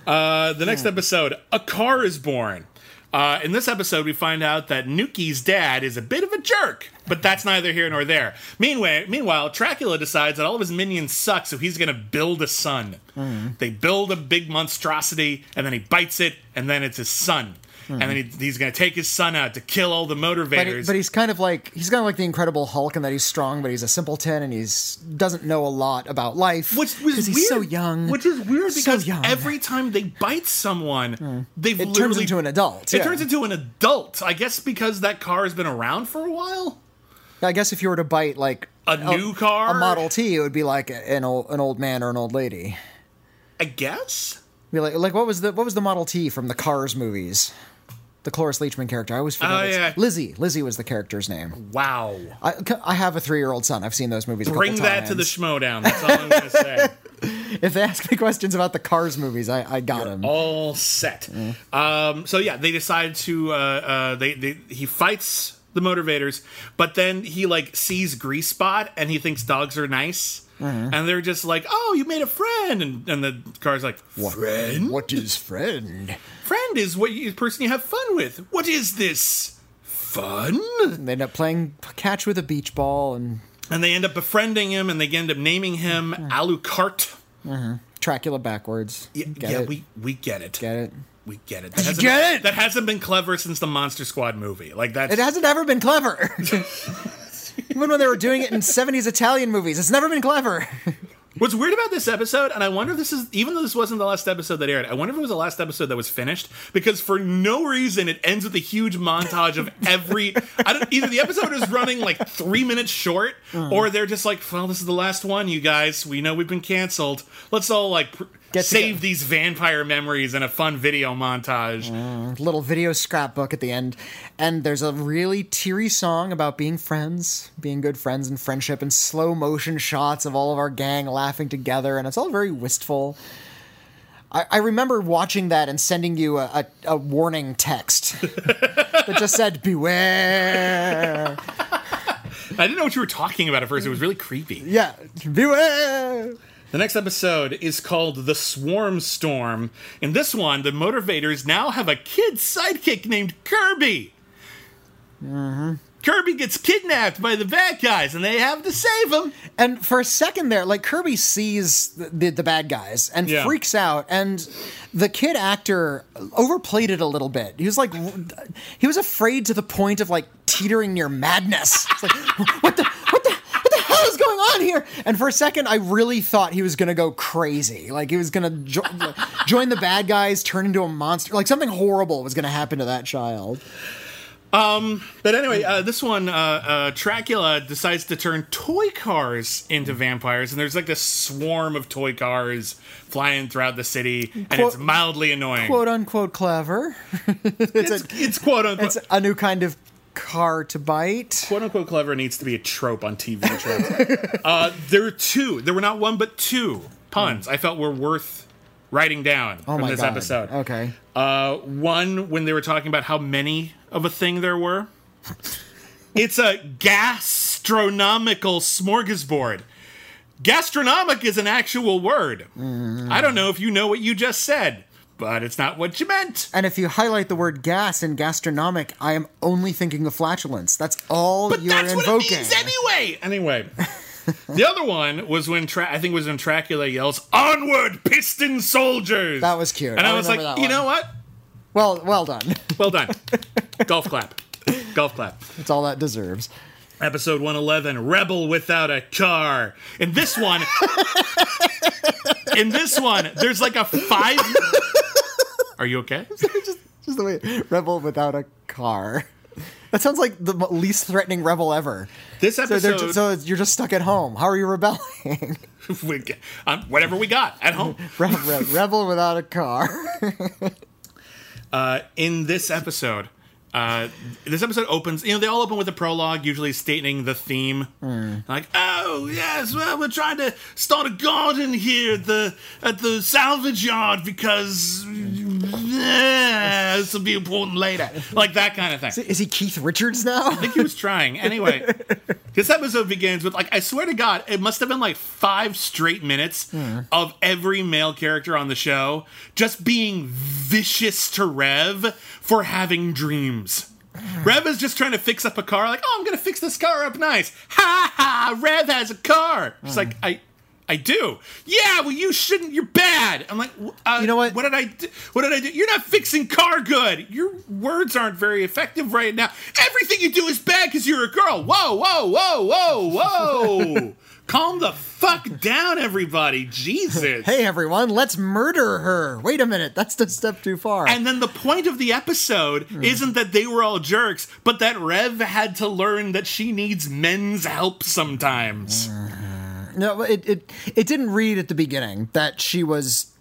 Uh, the next episode, a car is born. Uh, in this episode, we find out that Nuki's dad is a bit of a jerk, but that's neither here nor there. Meanwhile, meanwhile, Dracula decides that all of his minions suck, so he's going to build a son. They build a big monstrosity, and then he bites it, and then it's his son. And then he, he's going to take his son out to kill all the But, he- Motorvators. but he's kind of like he's kind of like the Incredible Hulk in that he's strong, but he's a simpleton and he's doesn't know a lot about life. which was weird, he's so young. Which is weird because young. every time they bite someone, hmm. they've it turns into an adult. It yeah. turns into an adult. I guess because that car has been around for a while. I guess if you were to bite like A new car? a Model T, it would be like an old an old man or an old lady. I guess. Be like like what was the what was the Model T from the Cars movies? The Cloris Leachman character. I always forget. Oh, yeah. Lizzie. Lizzie was the character's name. Wow. I, I have a three year old son. I've seen those movies. Bring that to the times. Schmoedown. That's all I'm going to say. if they ask me questions about the Cars movies, I, I got them all set. Um, so yeah, they decide to. Uh, uh, they, they he fights the Motorvators, but then he like sees Grease Spot and he thinks dogs are nice. Uh-huh. And they're just like, "Oh, you made a friend," and, and the car's like, what, "Friend? What is friend? Friend is what you, person you have fun with. What is this? Fun?" They end up playing catch with a beach ball and And they end up befriending him, and they end up naming him uh-huh. Alucard. Dracula uh-huh. backwards. Yeah, Get yeah it? we we get it. get it. We get it. That you hasn't, get it? That hasn't been clever since the Monster Squad movie. Like that. It hasn't ever been clever. Even when they were doing it in 70s Italian movies, it's never been clever. What's weird about this episode, and I wonder if this is, even though this wasn't the last episode that aired, I wonder if it was the last episode that was finished, because for no reason it ends with a huge montage of every. I don't, either the episode is running like three minutes short, hmm. or they're just like, well, this is the last one, you guys. We know we've been canceled. Let's all like pr- Get save together." these vampire memories in a fun video montage. Mm, little video scrapbook at the end. And there's a really teary song about being friends, being good friends and friendship, and slow motion shots of all of our gang laughing together. And it's all very wistful. I, I remember watching that and sending you a, a, a warning text that just said, Beware. I didn't know what you were talking about at first. It was really creepy. Yeah, beware. The next episode is called The Swarm Storm. In this one, the Motorvators now have a kid sidekick named Kirby. Mm-hmm. Kirby gets kidnapped by the bad guys and they have to save him. And for a second there, like Kirby sees the, the, the bad guys and Yeah. freaks out, and the kid actor overplayed it a little bit. He was like, he was afraid to the point of like teetering near madness. It's like, what the, what the, what the hell is going on here? And for a second, I really thought he was gonna go crazy, like he was gonna jo- join the bad guys, turn into a monster, like something horrible was gonna happen to that child. Um, but anyway, uh, this one, uh, uh, Dracula decides to turn toy cars into vampires, and there's like this swarm of toy cars flying throughout the city, and Quote- it's mildly annoying. Quote unquote clever. it's, a it's quote unquote. It's a new kind of car to bite. quote unquote clever needs to be a trope on TV tropes. uh, there were two. There were not one, but two puns I felt were worth writing down Oh from my this god. episode. Okay. Uh, one when they were talking about how many of a thing there were. it's a gastronomical smorgasbord. Gastronomic is an actual word. I don't know if you know what you just said, but it's not what you meant. And if you highlight the word gas in gastronomic, I am only thinking of flatulence. That's all But you're that's invoking. what it means anyway. Anyway, the other one was when Tra- I think it was when Dracula yells "Onward, piston soldiers." That was cute. and I, I was like, you know what? Well, well done. Well done. Golf clap. Golf clap. That's all that deserves. Episode 111, Rebel Without a Car. In this one, in this one, there's like a five. Are you okay? just, just the way rebel without a car. That sounds like the least threatening rebel ever. This episode, just, so you're just stuck at home. How are you rebelling? we um, whatever we got at home. Re- re- rebel without a car. Uh, in this episode, uh, this episode opens. You know, they all open with a prologue, usually stating the theme. Like, oh yes, well, we're trying to start a garden here at the at the salvage yard because yeah, this will be important later. Like that kind of thing. Is he Keith Richards now? I think he was trying. Anyway, this episode begins with like I swear to God, it must have been like five straight minutes of every male character on the show just being vicious to Rev for having dreams. Rev is just trying to fix up a car, like, oh, I'm gonna fix this car up nice. Ha ha! Rev has a car. It's like I, I do. Yeah, well, you shouldn't. You're bad. I'm like, uh, You know what? What did I? Do? What did I do? You're not fixing car good. Your words aren't very effective right now. Everything you do is bad because you're a girl. Whoa, whoa, whoa, whoa, whoa. Calm the fuck down, everybody. Jesus. Hey everyone, let's murder her. Wait a minute, that's the step too far. And then the point of the episode Hmm. isn't that they were all jerks, but that Rev had to learn that she needs men's help sometimes. no, it, it it didn't read at the beginning that she was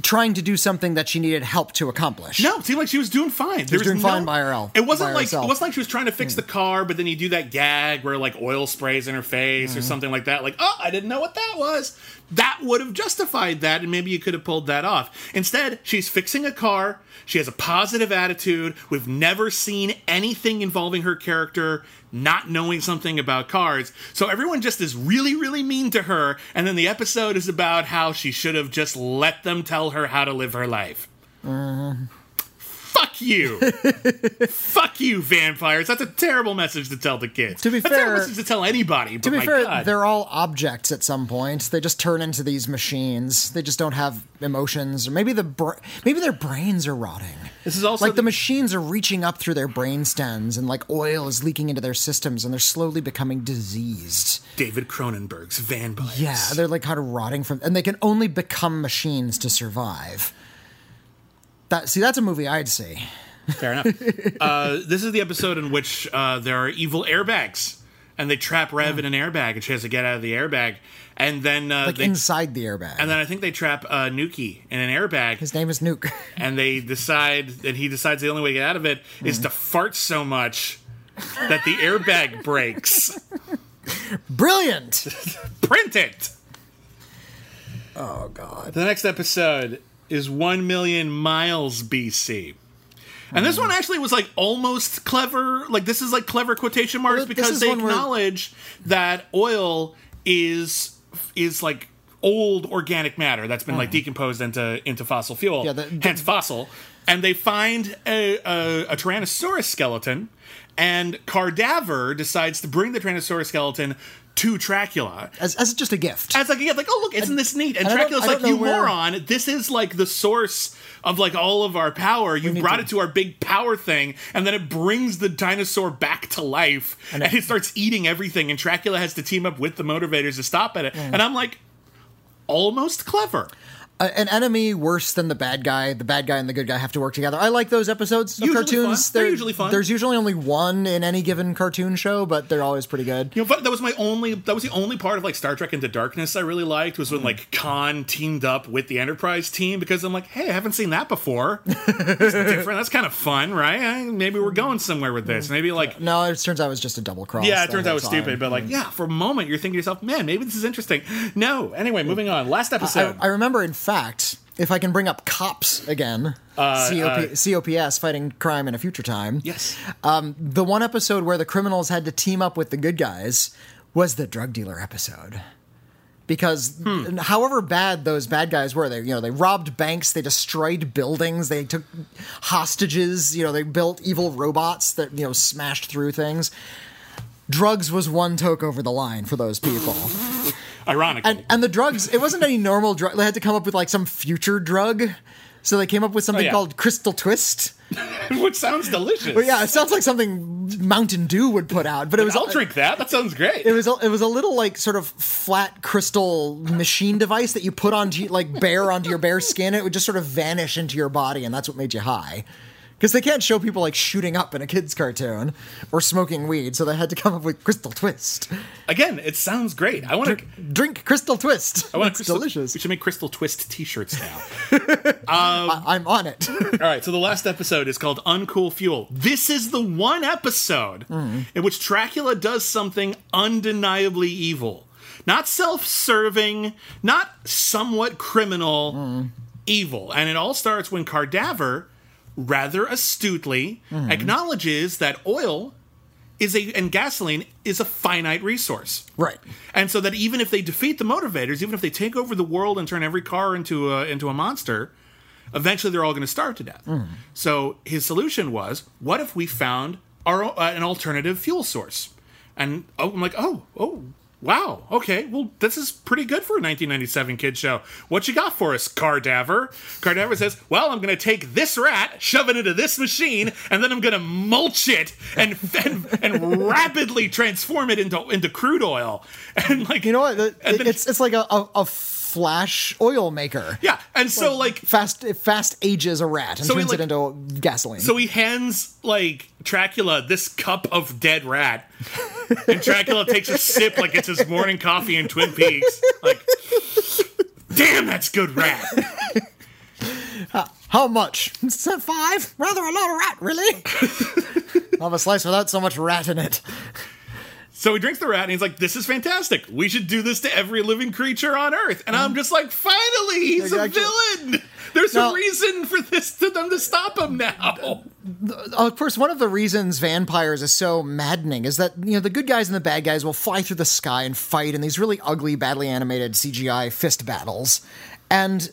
trying to do something that she needed help to accomplish. No, it seemed like she was doing fine. She was doing fine by her- It wasn't like herself. it wasn't like she was trying to fix hmm. the car, but then you do that gag where like oil sprays in her face or hmm. something like that. Like, oh, I didn't know what that was. That would have justified that, and maybe you could have pulled that off. Instead, she's fixing a car. She has a positive attitude. We've never seen anything involving her character not knowing something about cars. So everyone just is really, really mean to her. And then the episode is about how she should have just let them tell her how to live her life. Mm-hmm. Fuck you. Fuck you, vampires. That's a terrible message to tell the kids. To be That's a terrible fair- message to tell anybody. But To be my fair, God. they're all objects at some point. They just turn into these machines. They just don't have emotions, or maybe the br- maybe their brains are rotting. This is also like the the- machines are reaching up through their brain stems, and like oil is leaking into their systems, and they're slowly becoming diseased. David Cronenberg's vampires. Yeah, they're like kind of rotting from, and they can only become machines to survive. That see, that's a movie I'd see. Fair enough. uh, this is the episode in which uh, there are evil airbags, and they trap Rev in an airbag, and she has to get out of the airbag. And then, uh, Like they, inside the airbag. and then I think they trap uh, Nuki in an airbag, His name is Nuke. and they decide that he decides the only way to get out of it is Mm. to fart so much that the airbag breaks. Brilliant. Print it. Oh God. The next episode is 1 million miles BC. And this hmm. one actually was like almost clever. Like this is like clever quotation marks Well, because they where- acknowledge that oil is is like old organic matter that's been like hmm. decomposed into into fossil fuel. Yeah, the- hence fossil. And they find a, a, a Tyrannosaurus skeleton, and Cardaver decides to bring the Tyrannosaurus skeleton to Dracula As, as just a gift. as like yeah, like oh look, isn't this neat? And and Dracula's like, you where- moron! This is like the source of like all of our power. You brought to- it to our big power thing, and then it brings the dinosaur back to life, and, it starts eating everything. And Dracula has to team up with the Motorvators to stop it. Mm. And I'm like, almost clever. A- an enemy worse than the bad guy. The bad guy and the good guy have to work together. I like those episodes of Usually cartoons. fun. They're usually fun. There's usually only one in any given cartoon show, but they're always pretty good. You know, that was my only. That was the only part of like Star Trek Into Darkness I really liked was when Mm. like Khan teamed up with the Enterprise team because I'm like, hey, I haven't seen that before. Different. That's kind of fun, right? Maybe we're going somewhere with this. Maybe like No, it turns out it was just a double cross. Yeah, it turns out it was time. stupid, but like, yeah, for a moment you're thinking to yourself, man, maybe this is interesting. No. Anyway, moving on. Last I, episode. I remember, in fact, if I can bring up cops again, Uh, COP, COPS fighting crime in a future time. yes. The one episode where the criminals had to team up with the good guys was the drug dealer episode. Because Hmm. however bad those bad guys were, they you know they robbed banks, they destroyed buildings, they took hostages, you know they built evil robots that you know smashed through things. Drugs was one toke over the line for those people. Ironically. And and the drugs, it wasn't any normal drug. They had to come up with like some future drug. So they came up with something Oh, yeah. called Crystal Twist. which sounds delicious. But yeah, it sounds like something Mountain Dew would put out. But it was I'll drink that. That sounds great. it was a, it was a little like sort of flat crystal machine device that you put onto like bare onto your bare skin. It would just sort of vanish into your body, and that's what made you high. Because they can't show people like shooting up in a kids' cartoon or smoking weed, so they had to come up with Crystal Twist. Again, it sounds great. I want to. Drink Crystal Twist. I want it's crystal, delicious. We should make crystal twist T-shirts now. Um, I, I'm on it. All right, so the last episode is called Uncool Fuel. This is the one episode hmm. in which Dracula does something undeniably evil. Not self serving, not somewhat criminal, hmm. evil. And it all starts when Cardaver, rather astutely, acknowledges that oil is a and gasoline is a finite resource. right. And so that even if they defeat the Motorvators, even if they take over the world and turn every car into a, into a monster, eventually they're all going to starve to death. So his solution was, what if we found our uh, an alternative fuel source? And oh, I'm like, oh, oh, Wow. Okay. Well, this is pretty good for a 1997 kid show. What you got for us, Cardaver? Cardaver says, "Well, I'm going to take this rat, shove it into this machine, and then I'm going to mulch it and and, and rapidly transform it into into crude oil." And like You know what? Then- it's it's like a, a, a flash oil maker. yeah. And so like Fast fast ages a rat and So he, turns like- it into gasoline. So he hands like Dracula this cup of dead rat, and Dracula takes a sip like it's his morning coffee in Twin Peaks. Like, damn, that's good rat. How much? It's a five. Rather a lot of rat, really. I'll have a slice without so much rat in it. So he drinks the rat, and he's like, "This is fantastic. We should do this to every living creature on Earth." And I'm mm-hmm. just like, "Finally, he's a Actually- villain. There's Now- a reason for this to them to stop him now." Of course, one of the reasons Van-Pires is so maddening is that you know the good guys and the bad guys will fly through the sky and fight in these really ugly, badly animated CGI fist battles, and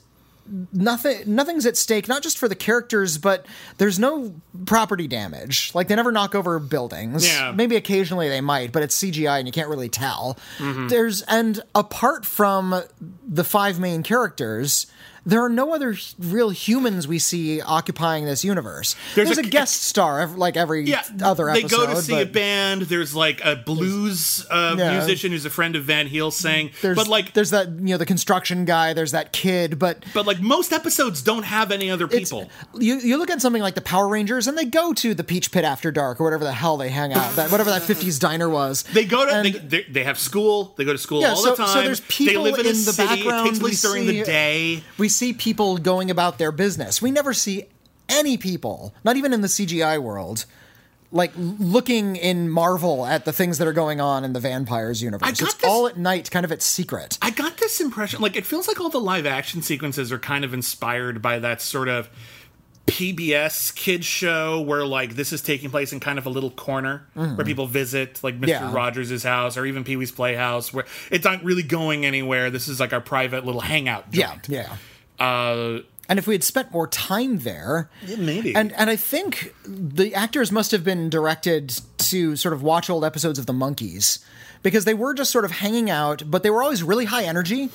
nothing nothing's at stake not just for the characters but there's no property damage like they never knock over buildings Yeah. maybe occasionally they might but it's cgi and you can't really tell Mm-hmm. there's and apart from the five main characters there are no other real humans we see occupying this universe There's there's, a- a, guest star like every Yeah, other episode. they go to see a band. There's like a blues uh, Yeah. musician who's a friend of Van Helsing, saying, but like there's that you know the construction guy there's that kid but But like most episodes don't have any other people. You you look at something like the Power Rangers, and they go to the Peach Pit after dark, or whatever the hell they hang out. That whatever that '50s diner was. They go to And- they, they, they have school. They go to school Yeah, all so- the so time. there's they people live in, in the city. background It takes place during see- the day. we see people going about their business. We never see any people, not even in the CGI world, like looking in Marvel at the things that are going on in the Van-Pires universe. It's this- all at night, kind of at secret. I got this impression, like it feels like all the live action sequences are kind of inspired by that sort of PBS kids show where like this is taking place in kind of a little corner mm. where people visit, like Mr. Yeah. Rogers' house or even Pee Wee's Playhouse, where it's not really going anywhere. This is like our private little hangout Yeah, joint. yeah. Uh, And if we had spent more time there, maybe. And and I think the actors must have been directed to sort of watch old episodes of the Monkees because they were just sort of hanging out, but they were always really high energy.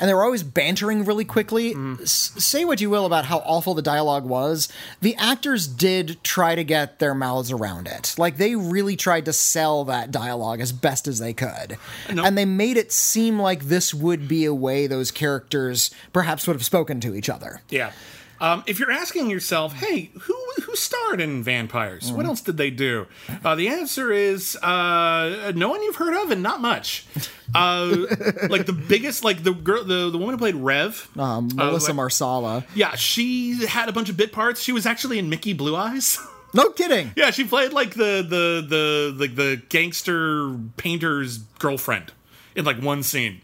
And they were always bantering really quickly. Mm-hmm. S- say what you will about how awful the dialogue was. The actors did try to get their mouths around it. Like, they really tried to sell that dialogue as best as they could. No. And they made it seem like this would be a way those characters perhaps would have spoken to each other. Yeah. Um, if you're asking yourself, hey, who who starred in Van-Pires? Mm-hmm. What else did they do? Uh, the answer is uh, no one you've heard of, and not much. Uh, like the biggest, like the girl, the, the woman who played Rev, Um, Melissa like- Marsala. yeah, she had a bunch of bit parts. She was actually in Mickey Blue Eyes. No kidding. yeah, she played like the the the like the gangster painter's girlfriend in like one scene.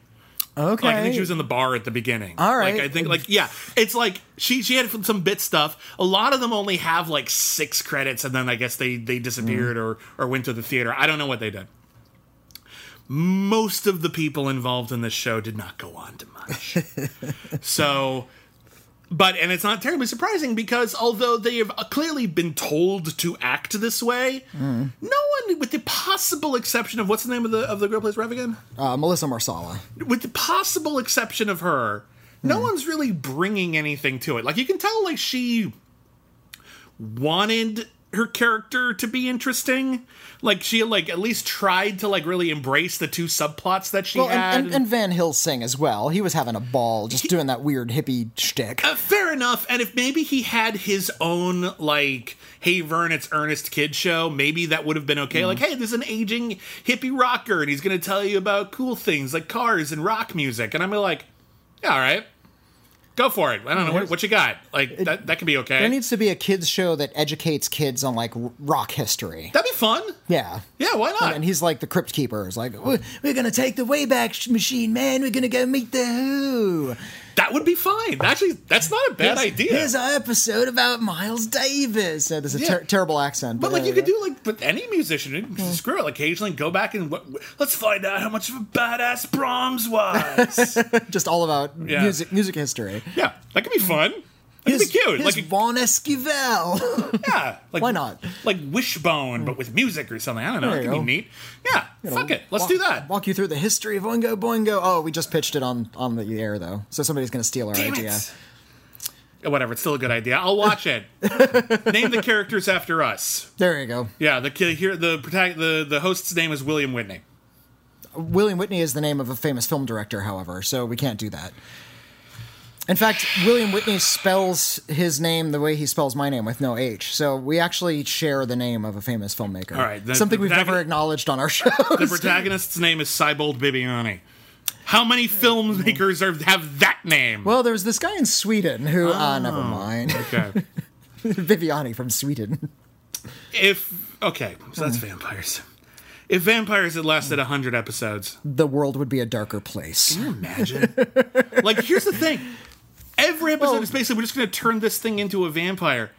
Okay. Like I think she was in the bar at the beginning. All right. Like I think like yeah, it's like she she had some bit stuff. A lot of them only have like six credits, and then I guess they they disappeared Mm. or or went to the theater. I don't know what they did. Most of the people involved in this show did not go on to much. so. But and it's not terribly surprising because although they have clearly been told to act this way, Mm. no one, with the possible exception of what's the name of the of the girl who plays Rev again? Uh, Melissa Marsala. with the possible exception of her, no one's really bringing anything to it. Like you can tell, like she wanted her character to be interesting. Like she like at least tried to like really embrace the two subplots that she Well, had. and, and, and Van Helsing as well. He was having a ball just doing that weird hippie shtick. Uh, fair enough. And if maybe he had his own like, hey Vern, it's Ernest Kid show, maybe that would have been okay. Like, hey, there's an aging hippie rocker, and he's gonna tell you about cool things like cars and rock music, and I'm like, yeah, all right, go for it. I don't know what, what you got. Like that that could be okay. There needs to be a kids show that educates kids on like rock history. That'd be fun. Yeah. Yeah, why not? And he's like the crypt keeper. It's like, we're, we're going to take the Wayback Machine, man. We're going to go meet the Who. That would be fine. Actually, that's not a bad Here's- idea. Here's our episode about Miles Davis. There's a Yeah. terrible accent. But like uh, you could do like with any musician, screw it. Like occasionally go back and w- w- let's find out how much of a badass Brahms was. just all about Yeah. music music history. yeah, that could be fun. That'd be cute. His Like, Juan Esquivel. yeah, like Why not? Like Wishbone, but with music or something. I don't know. There It could be neat. Yeah, fuck it. Let's Walk- do that. Walk you through the history of Oingo Boingo. Oh, we just pitched it on on the air though, so somebody's gonna steal our Damn idea. it. Whatever, it's still a good idea. I'll watch it. Name the characters after us. There you go. Yeah, the here, the the the host's name is William Witney. William Witney is the name of a famous film director, however, so we can't do that. In fact, William Witney spells his name the way he spells my name with no H. So we actually share the name of a famous filmmaker. All right, the- Something the we've never acknowledged on our show. The protagonist's name is Seibold Bibbiani. How many filmmakers are, have that name? Well, there was this guy in Sweden who. Ah, never mind. okay. Viviani from Sweden. if okay, so that's Van-Pires. If Van-Pires had lasted hundred episodes, The world would be a darker place. Can you imagine? like, here's the thing. Every episode Well- is basically we're just going to turn this thing into a vampire.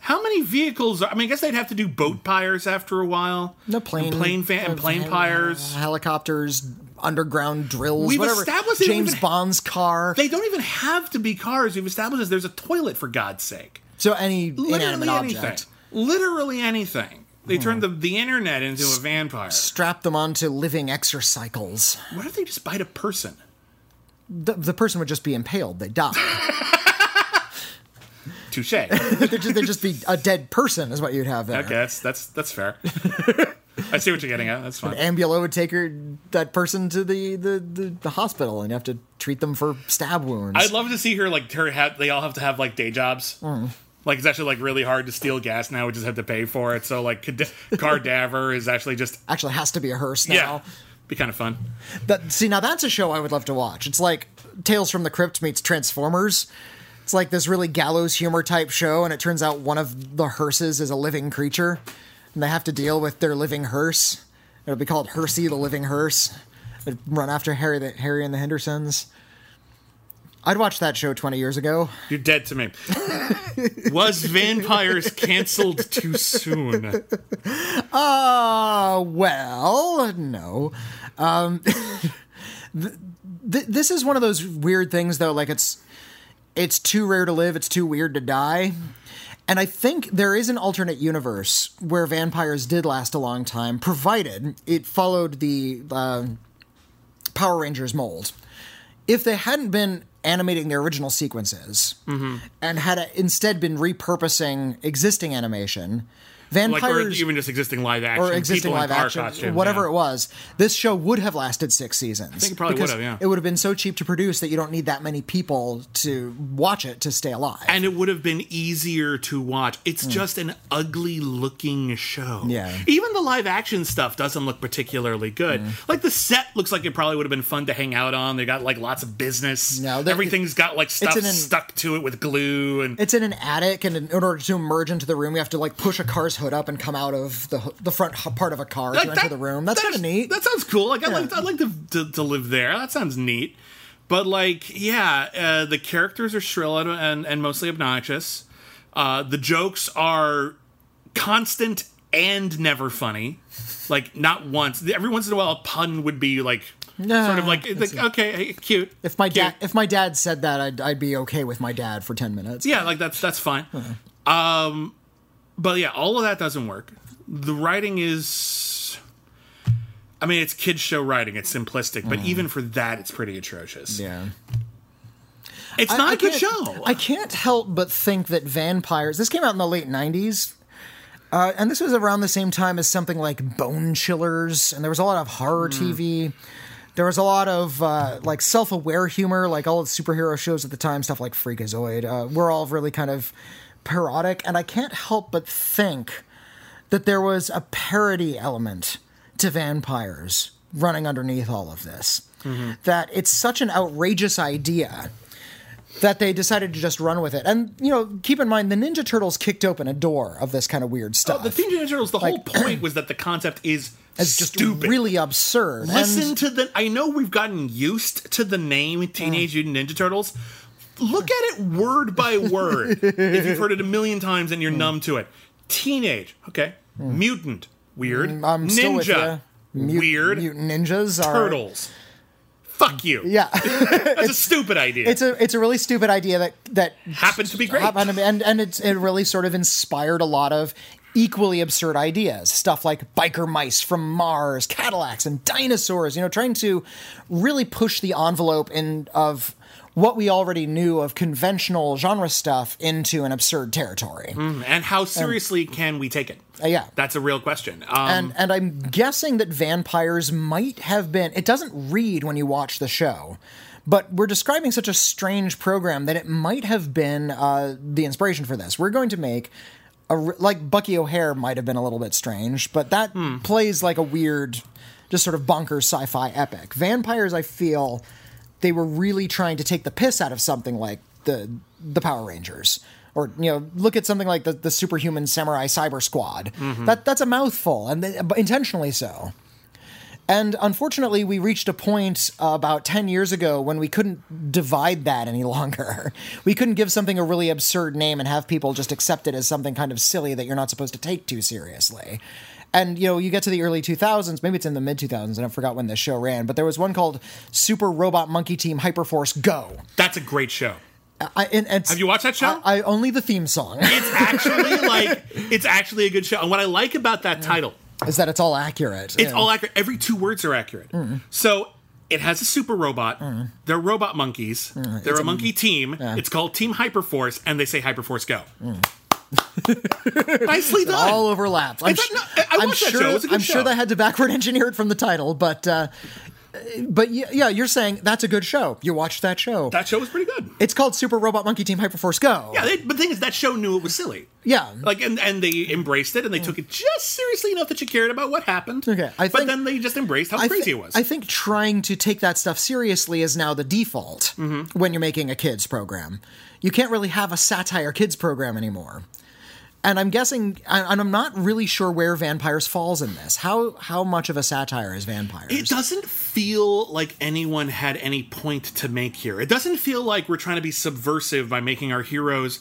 How many vehicles? Are, I mean, I guess they'd have to do boat pyres after a while. No plane, and plane, fa- and plane uh, pyres. helicopters, underground drills, We've whatever. established James Bond's car. They don't even have to be cars. We've established this. There's a toilet for God's sake. so any Literally inanimate anything. object. Literally anything. They turned the, the internet into a vampire. Strap them onto living exercycles. What if they just bite a person? The, the person would just be impaled. They die. Touche. they'd, just, they'd just be a dead person, is what you'd have there. Okay, that's that's that's fair. I see what you're getting at. That's fine. Ambula would take her that person to the, the, the, the hospital and you have to treat them for stab wounds. I'd love to see her like her have. They all have to have like day jobs. Hmm. Like it's actually like really hard to steal gas now. We just have to pay for it. So like Cad- Cardaver is actually just Actually, has to be a hearse now. yeah, be kind of fun. That see now that's a show I would love to watch. It's like Tales from the Crypt meets Transformers. It's like this really gallows humor type show, and it turns out one of the hearses is a living creature, and they have to deal with their living hearse. It'll be called Hersey the Living Hearse. It'd run after Harry the Harry and the Hendersons. I'd watch that show 20 years ago. You're dead to me. Was Van-Pires canceled too soon? Uh, well, no. Um, th- th- this is one of those weird things, though. Like it's it's too rare to live. It's too weird to die. And I think there is an alternate universe where Van-Pires did last a long time, provided it followed the uh, Power Rangers mold. If they hadn't been animating their original sequences and had instead been repurposing existing animation, Like or vampires even just existing live action, or existing people in live car action, costumes, whatever yeah. it was, this show would have lasted six seasons. I think it probably would have, yeah. It would have been so cheap to produce that you don't need that many people to watch it to stay alive. and it would have been easier to watch. It's hmm. just an ugly looking show. Yeah. Even the live action stuff doesn't look particularly good. Hmm. Like the set looks like it probably would have been fun to hang out on. They got like lots of business. No, everything's got like stuff an- stuck to it with glue and it's in an attic, and in order to emerge into the room, you have to like push a car's hood up and come out of the the front part of a car Like, to enter that- the room. That's kind of neat. That sounds cool. Like I'd like I'd like to, to to live there. That sounds neat. But like, yeah, uh, the characters are shrill and and, and mostly obnoxious. Uh, the jokes are constant and never funny. Like not once. Every once in a while, a pun would be like Nah, sort of like, like okay, cute. if my dad if my dad said that, I'd, I'd be okay with my dad for ten minutes. Yeah, like that's that's fine. Um, but yeah, all of that doesn't work. The writing is, I mean, it's kids show writing. It's simplistic, but even for that, it's pretty atrocious. Yeah. It's I- not I a good show. I can't help but think that Van-Pires. This came out in the late '90s, uh, and this was around the same time as something like Bone Chillers, and there was a lot of horror TV. There was a lot of uh, like self-aware humor, like all the superhero shows at the time, stuff like Freakazoid. Uh, were all really kind of parodic, and I can't help but think that there was a parody element to Van-Pires running underneath all of this. Mm-hmm. That it's such an outrageous idea that they decided to just run with it. And you know, keep in mind the Ninja Turtles kicked open a door of this kind of weird oh, stuff. the Teenage Ninja Turtles. The whole point was that the concept is it's just stupid. really absurd. Listen and to the. I know we've gotten used to the name Teenage Mutant Ninja Turtles. Look at it word by word. if you've heard it a million times and you're hmm. numb to it. Teenage, okay. Hmm. Mutant, weird. Mm, I'm still with Ninja. Mut- weird. mutant ninjas are Turtles. Fuck you. Yeah. That's a stupid idea. it's a it's a really stupid idea that that Happened to be great. happened to and and it's it really sort of inspired a lot of equally absurd ideas stuff like biker mice from mars cadillacs and dinosaurs you know trying to really push the envelope in of what we already knew of conventional genre stuff into an absurd territory and how seriously can we take it? Uh, yeah That's a real question. Um, and and I'm guessing that Van-Pires might have been. It doesn't read when you watch the show, but we're describing such a strange program that it might have been uh, the inspiration for this. We're going to make. A, like Bucky O'Hare might have been a little bit strange, but that plays like a weird, just sort of bonkers sci-fi epic. Van-Pires, I feel, they were really trying to take the piss out of something like the the Power Rangers. Or you know, look at something like the, the Superhuman Samurai Cyber Squad. That that's a mouthful, and they, intentionally so. And unfortunately, we reached a point uh, about 10 years ago when we couldn't divide that any longer. We couldn't give something a really absurd name and have people just accept it as something kind of silly that you're not supposed to take too seriously. And, you know, you get to the early 2000s, maybe it's in the mid 2000s, and I forgot when this show ran, but there was one called Super Robot Monkey Team Hyperforce Go. that's a great show. Uh, I, and it's, Have you watched that show? I, I only the theme song it's actually like it's actually a good show. And what I like about that title, is that it's all accurate. it's Yeah. all accurate. Every two words are accurate. Mm. So it has a super robot. Mm. They're robot monkeys. Mm. They're a monkey team. It's called Team Hyperforce, and they say Hyperforce Go. Nicely done. all overlapped. I'm, thought- sh- no, I- I I'm watched that sure. show. It was a good I'm sure show. they had to backward engineer it from the title, but uh, but yeah, yeah, you're saying that's a good show. You watched that show. that show was pretty good. it's called Super Robot Monkey Team Hyperforce Go. Yeah, they, but the thing is, that show knew it was silly. Yeah. Like, and, and they embraced it, and they took it just seriously enough that you cared about what happened. Okay, I but think- then they just embraced how I crazy thi- it was. I think trying to take that stuff seriously is now the default Mm-hmm. when you're making a kids program. You can't really have a satire kids program anymore. And I'm guessing, and I'm not really sure where Van-Pires falls in this. How how much of a satire is Van-Pires? It doesn't feel like anyone had any point to make here. It doesn't feel like we're trying to be subversive by making our heroes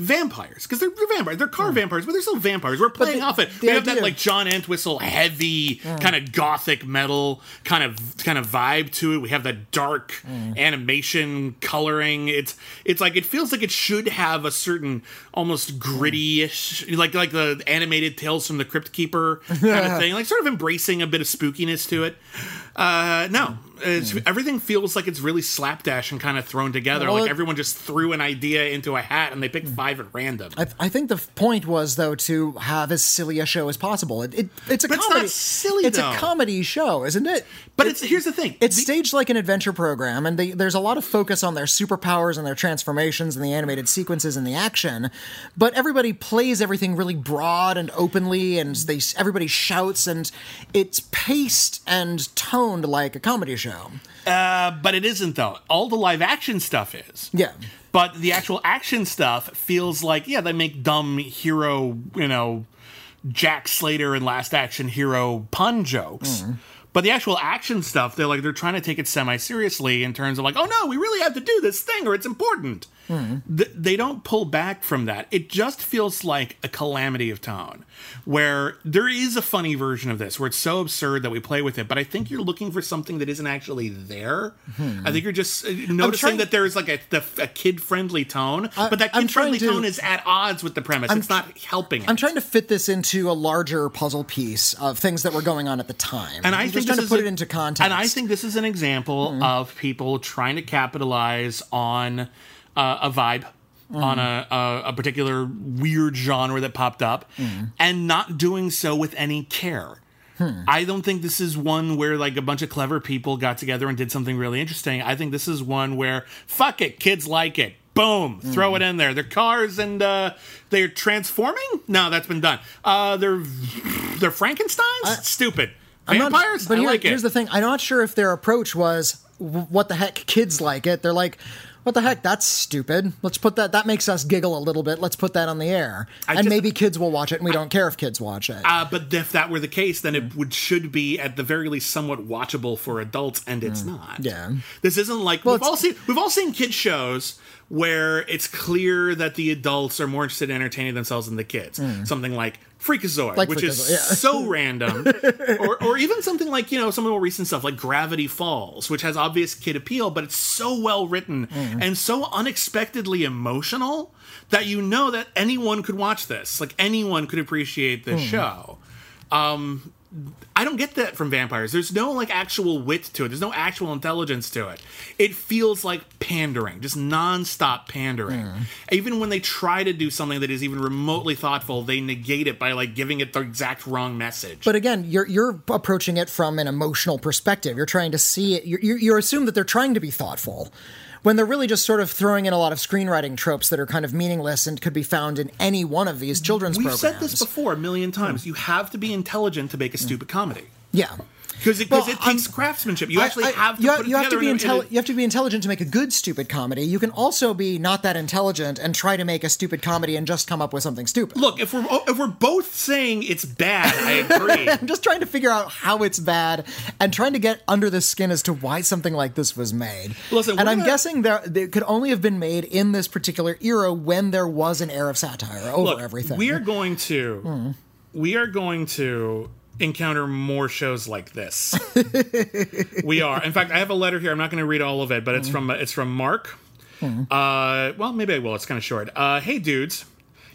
vampires because they're, they're vampires. They're car vampires, but they're still vampires. We're playing the- off it. We have that like John Entwistle heavy kind of gothic metal kind of kind of vibe to it. We have that dark animation coloring. It's it's like it feels like it should have a certain almost gritty-ish like like the animated Tales from the Crypt Keeper kind of thing. Like sort of embracing a bit of spookiness to it. Uh, no, it's, hmm. everything feels like it's really slapdash and kind of thrown together. Well, like it- everyone just threw an idea into a hat and they picked hmm. five at random. I, I think the point was though to have as silly a show as possible. It, it it's a But it's comedy. not silly, It's though. a comedy show, isn't it? but it's here's the thing. It's The- staged like an adventure program, and they, there's a lot of focus on their superpowers and their transformations and the animated sequences and the action. But everybody plays everything really broad and openly, and they everybody shouts, and it's paced and toned like a comedy show. Uh, but it isn't though. All the live action stuff is. Yeah. But the actual action stuff feels like yeah, they make dumb hero, you know, Jack Slater and Last Action Hero pun jokes. But the actual action stuff, they're like they're trying to take it semi seriously in terms of like, oh no, we really have to do this thing or it's important. Mm-hmm. Th- they don't pull back from that. It just feels like a calamity of tone, where there is a funny version of this where it's so absurd that we play with it. But I think you're looking for something that isn't actually there. Hmm. I think you're just uh, noticing trying- that there's like a, the, a kid friendly tone, but that kid friendly to- tone is at odds with the premise. it's not helping. I'm trying to fit this into a larger puzzle piece of things that were going on at the time. and I I'm think trying to put a- it into context. And I think this is an example mm-hmm. of people trying to capitalize on uh, a vibe. On a, a a particular weird genre that popped up, and not doing so with any care. I don't think this is one where like a bunch of clever people got together and did something really interesting. I think this is one where fuck it, kids like it. Boom, throw it in there. They're cars and uh, they're transforming. No, that's been done. Uh, they're they're Frankenstein's. Stupid. I'm not- Vampires. but I here- like it. here's the thing: I'm not sure if their approach was, "What the heck, kids like it." They're like, "What the heck? That's stupid. Let's put that. That makes us giggle a little bit. Let's put that on the air, and just- maybe kids will watch it, and we don't care if kids watch it." Uh, but if that were the case, then it would should be at the very least somewhat watchable for adults, and it's not. Yeah. this isn't like we've all seen. We've all seen kids shows where it's clear that the adults are more interested in entertaining themselves than the kids. Something like Freakazoid, Like which Freakazoid, is yeah. so random, or or even something like you know some of the more recent stuff like Gravity Falls, which has obvious kid appeal, but it's so well written Mm-hmm. and so unexpectedly emotional that you know that anyone could watch this, like anyone could appreciate this show. Um, I don't get that from Van-Pires. There's no like actual wit to it. There's no actual intelligence to it. It feels like pandering, just nonstop pandering. Hmm. Even when they try to do something that is even remotely thoughtful, they negate it by like giving it the exact wrong message. But again, you're you're approaching it from an emotional perspective. You're trying to see it. You're, you you assume that they're trying to be thoughtful, when they're really just sort of throwing in a lot of screenwriting tropes that are kind of meaningless and could be found in any one of these children's programs. We've said this before a million times. You have to be intelligent to make a stupid comedy. Yeah. Because it, Well, it takes craftsmanship. You I- actually I- have to you, put it you have to be in a- in a- intelli- you have to be intelligent to make a good stupid comedy. You can also be not that intelligent and try to make a stupid comedy and just come up with something stupid. Look, if we're if we're both saying it's bad, I agree. I'm just trying to figure out how it's bad and trying to get under the skin as to why something like this was made. Listen, and I'm gonna- guessing there it could only have been made in this particular era when there was an air of satire over Look, everything. we are going to hmm. we are going to encounter more shows like this. we are. In fact, I have a letter here. I'm not going to read all of it, but it's from it's from Mark. Uh, well, maybe I will. It's kind of short. Uh, hey, dudes.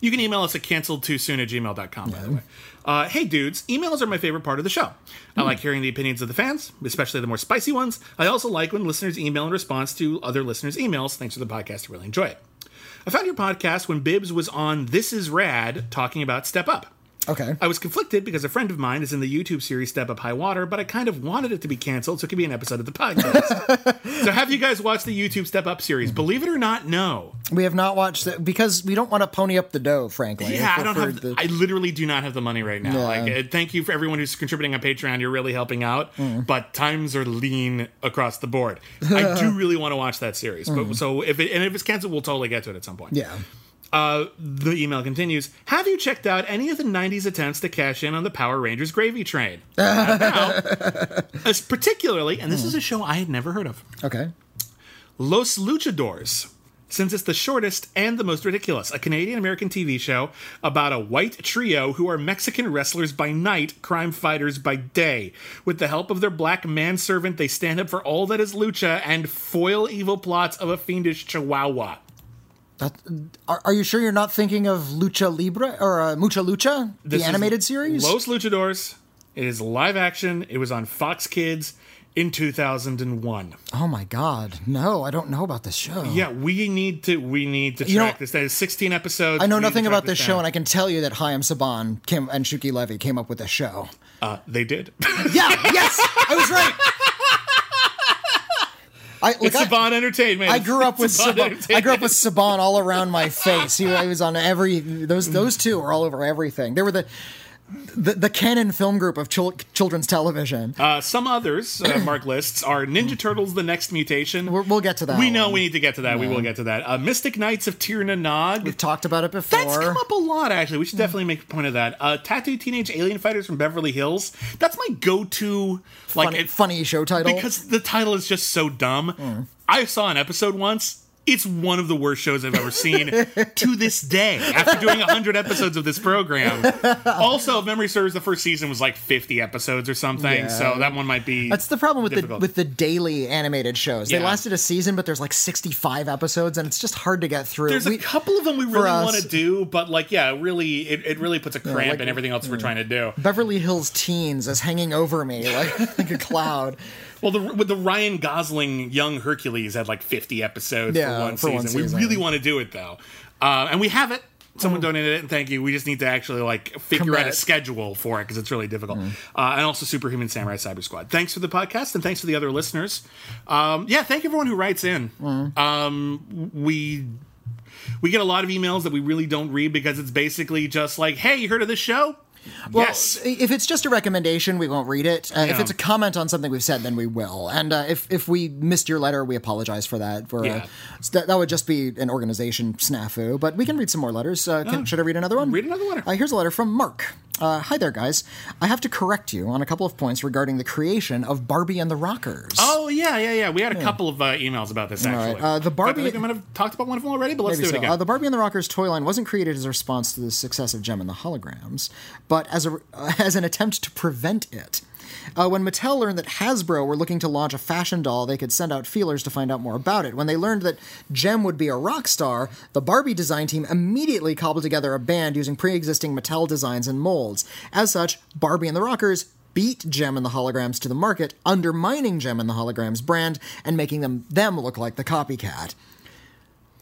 You can email us at canceled too soon at gmail.com, by the way. Uh, hey, dudes. Emails are my favorite part of the show. I like hearing the opinions of the fans, especially the more spicy ones. I also like when listeners email in response to other listeners' emails. Thanks for the podcast. I really enjoy it. I found your podcast when Bibbs was on This Is Rad talking about Step Up. Okay. I was conflicted because a friend of mine is in the YouTube series Step Up High Water, but I kind of wanted it to be canceled so it could be an episode of the podcast. so have you guys watched the YouTube Step Up series? Believe it or not, no. We have not watched that because we don't want to pony up the dough, frankly. Yeah, I don't have. the- I literally do not have the money right now. Yeah. Like, uh, thank you for everyone who's contributing on Patreon. You're really helping out. But times are lean across the board. I do really want to watch that series. But so if it and if it's canceled, we'll totally get to it at some point. yeah. Uh, the email continues. Have you checked out any of the '90s attempts to cash in on the Power Rangers gravy train? Now. As particularly, and this is a show I had never heard of. Okay. Los Luchadors, since it's the shortest and the most ridiculous, a Canadian American TV show about a white trio who are Mexican wrestlers by night, crime fighters by day. With the help of their black manservant, they stand up for all that is lucha and foil evil plots of a fiendish chihuahua. That, are, are you sure you're not thinking of Lucha Libre or uh, Mucha Lucha, the animated series? Los Luchadors. It is live action. It was on Fox Kids in 2001. oh my God! No, I don't know about this show. Yeah, we need to we need to track know, this. That is 16 episodes. I know We nothing about this show, and I can tell you that Chaim Saban came, and Shuki Levy came up with this show. uh, they did. Yeah, yes, I was right. I, like, it's I, Saban Entertainment. I grew up with Saban Saban. I grew up with Saban all around my face. He, he was on every those those two are all over everything. They were the the, the Cannon Film Group of chil- children's television. Uh, some others, uh, Mark lists, are Ninja Turtles: The Next Mutation. We're, we'll get to that. we know one. we need to get to that. We will get to that. Uh, Mystic Knights of Tir na Nog. We've talked about it before. That's come up a lot, actually. We should definitely make a point of that. Uh, Tattooed Teenage Alien Fighters from Beverly Hills. That's my go-to, like, funny, it- funny show title. because the title is just so dumb. I saw an episode once. It's one of the worst shows I've ever seen to this day. After doing hundred episodes of this program, also, if memory serves, the first season was like fifty episodes or something. Yeah. So that one might be. That's the problem with difficult. the with the daily animated shows. They Yeah. lasted a season, but there's like 65 episodes, and it's just hard to get through. There's We- a couple of them we really want to do, but like, yeah, really, it, it really puts a cramp like- in everything else we're mm. trying to do. Beverly Hills Teens is hanging over me like, like a cloud. Well, the, with the Ryan Gosling young Hercules had like 50 episodes Yeah, for one for one season. season. We really want to do it though, uh, and we have it. Someone donated it, and thank you. We just need to actually like figure out a schedule for it because it's really difficult. Uh, and also, Superhuman Samurai Cyber Squad. Thanks for the podcast, and thanks for the other listeners. Um, yeah, thank everyone who writes in. Um, we we get a lot of emails that we really don't read because it's basically just like, "Hey, you heard of this show?" Well, yes. if it's just a recommendation, we won't read it. Uh, If it's a comment on something we've said, then we will. And uh, if if we missed your letter, we apologize for that. For uh, Yeah. that, that would just be an organization snafu. But we can read some more letters. Uh, can, should I read another one? Read another letter. Uh, here's a letter from Mark. Uh, hi there, guys. I have to correct you on a couple of points regarding the creation of Barbie and the Rockers. Oh yeah, yeah, yeah. We had a couple of uh, emails about this actually. right, uh, the Barbie- I think I might have talked about one of them already, but let's do it again. Uh, the Barbie and the Rockers toy line wasn't created as a response to the success of Jem and the Holograms, but as a uh, as an attempt to prevent it. Uh, when Mattel learned that Hasbro were looking to launch a fashion doll, they could send out feelers to find out more about it. When they learned that Jem would be a rock star, the Barbie design team immediately cobbled together a band using pre-existing Mattel designs and molds. As such, Barbie and the Rockers beat Jem and the Holograms to the market, undermining Jem and the Holograms brand and making them them look like the copycat.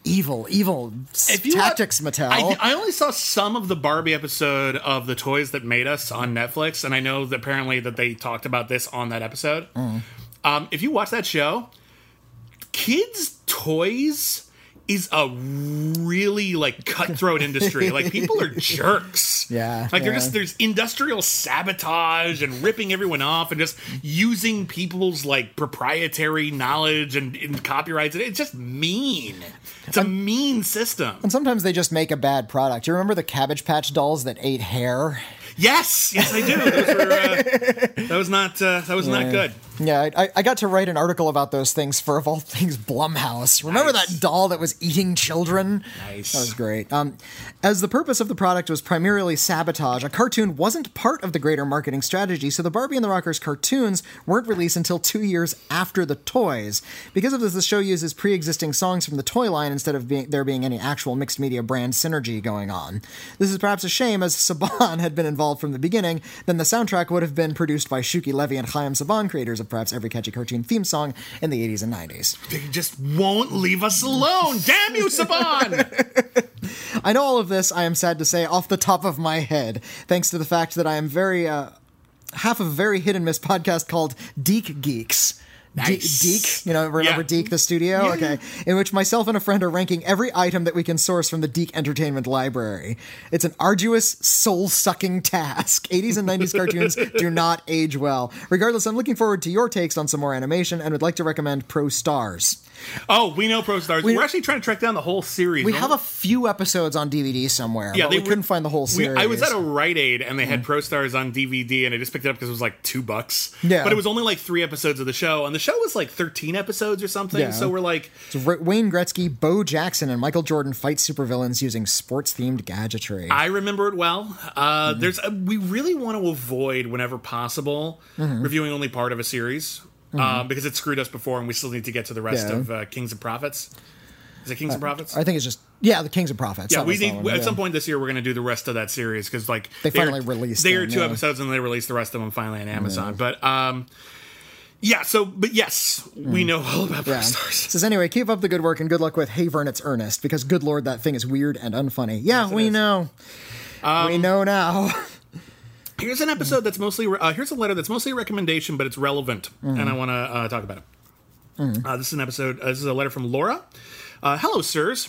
Evil, evil tactics, want- Mattel. I, I only saw some of the Barbie episode of the Toys That Made Us on Netflix, and I know that apparently that they talked about this on that episode. Mm. Um, if you watch that show, kids' toys is a really like cutthroat industry. like people are jerks. Yeah, Like they're just there's industrial sabotage and ripping everyone off and just using people's like proprietary knowledge and, and copyrights. It's just mean. It's a mean system. and sometimes they just make a bad product. You remember the Cabbage Patch dolls that ate hair? Yes, yes, I do. Those were, uh, that was not uh, that was not good. Yeah, I, I got to write an article about those things for, of all things, Blumhouse. Remember Nice. that doll that was eating children? Nice. That was great. Um, as the purpose of the product was primarily sabotage, a cartoon wasn't part of the greater marketing strategy, so the Barbie and the Rockers cartoons weren't released until two years after the toys. Because of this, the show uses pre existing songs from the toy line instead of being, there being any actual mixed media brand synergy going on. This is perhaps a shame, as Saban had been involved from the beginning, then the soundtrack would have been produced by Shuki Levy and Chaim Saban, creators of perhaps every catchy cartoon theme song in the 80s and 90s. They just won't leave us alone. Damn you, Saban! I know all of this, I am sad to say, off the top of my head, thanks to the fact that I am very, uh, half of a very hit and miss podcast called DiC Geeks. De- Nice. DiC, you know, remember Yeah. DiC the studio? okay. In which myself and a friend are ranking every item that we can source from the DiC Entertainment Library. It's an arduous, soul sucking task. 80s and 90s cartoons do not age well. Regardless, I'm looking forward to your takes on some more animation and would like to recommend Pro Stars. Oh, we know Pro Stars. We, are actually trying to track down the whole series. We have a few episodes on DVD somewhere, yeah, but they we were- couldn't find the whole series. Mm. I was at a Rite Aid and they had Pro Stars on DVD, and I just picked it up because it was like two bucks. Yeah. but it was only like three episodes of the show, and the show was like thirteen episodes or something. Yeah. So we're like, So Wayne Gretzky, Bo Jackson, and Michael Jordan fight supervillains using sports-themed gadgetry. I remember it well. Uh, Mm-hmm. There's a, we really want to avoid whenever possible Mm-hmm. reviewing only part of a series uh, because it screwed us before, and we still need to get to the rest Yeah. of uh, Kings and Prophets. Is it Kings and Prophets? I think it's just yeah, the Kings and Prophets. Yeah, That we need one, at yeah. some point this year we're going to do the rest of that series because like They are- finally released They are two yeah. episodes and they released the rest of them finally on Amazon. But um, yeah. So, but yes, we know all about Mm. Yeah. Stars. Says anyway, keep up the good work and good luck with Hey Vern, it's Ernest because good lord, that thing is weird and unfunny. Yeah, we is. know. Um, we know now. Here's an episode that's mostly uh, here's a letter that's mostly a recommendation, but it's relevant, and I want to uh, talk about it. Uh, this is an episode. Uh, this is a letter from Laura. Uh, Hello, sirs.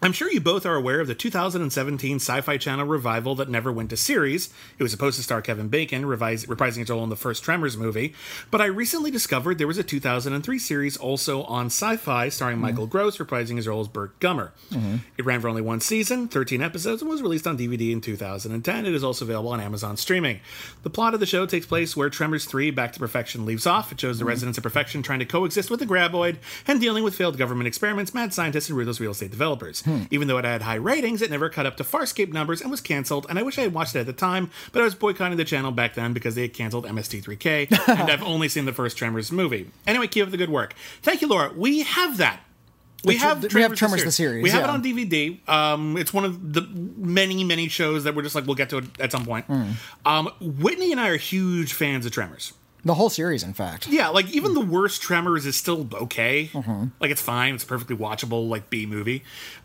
I'm sure you both are aware of the 2017 Sci Fi Channel revival that never went to series. It was supposed to star Kevin Bacon, revise, reprising his role in the first Tremors movie, but I recently discovered there was a 2003 series also on Sci Fi starring Michael mm-hmm. Gross, reprising his role as Burt Gummer. Mm-hmm. It ran for only one season, 13 episodes, and was released on DVD in 2010. It is also available on Amazon streaming. The plot of the show takes place where Tremors 3 Back to Perfection leaves off. It shows the mm-hmm. residents of Perfection trying to coexist with the Graboid and dealing with failed government experiments, mad scientists, and ruthless real estate developers. Even though it had high ratings, it never cut up to Farscape numbers and was canceled. And I wish I had watched it at the time, but I was boycotting the channel back then because they had canceled MST3K, and I've only seen the first Tremors movie. Anyway, keep up the good work. Thank you, Laura. We have that. We Tr- have we have Tremors the series, We have it on DVD. Um, it's one of the many, many shows that we're just like we'll get to it at some point. Hmm. Um, Witney and I are huge fans of Tremors. The whole series, in fact. Yeah, like even the worst Tremors is still okay. Mm-hmm. Like it's fine. It's a perfectly watchable like B movie.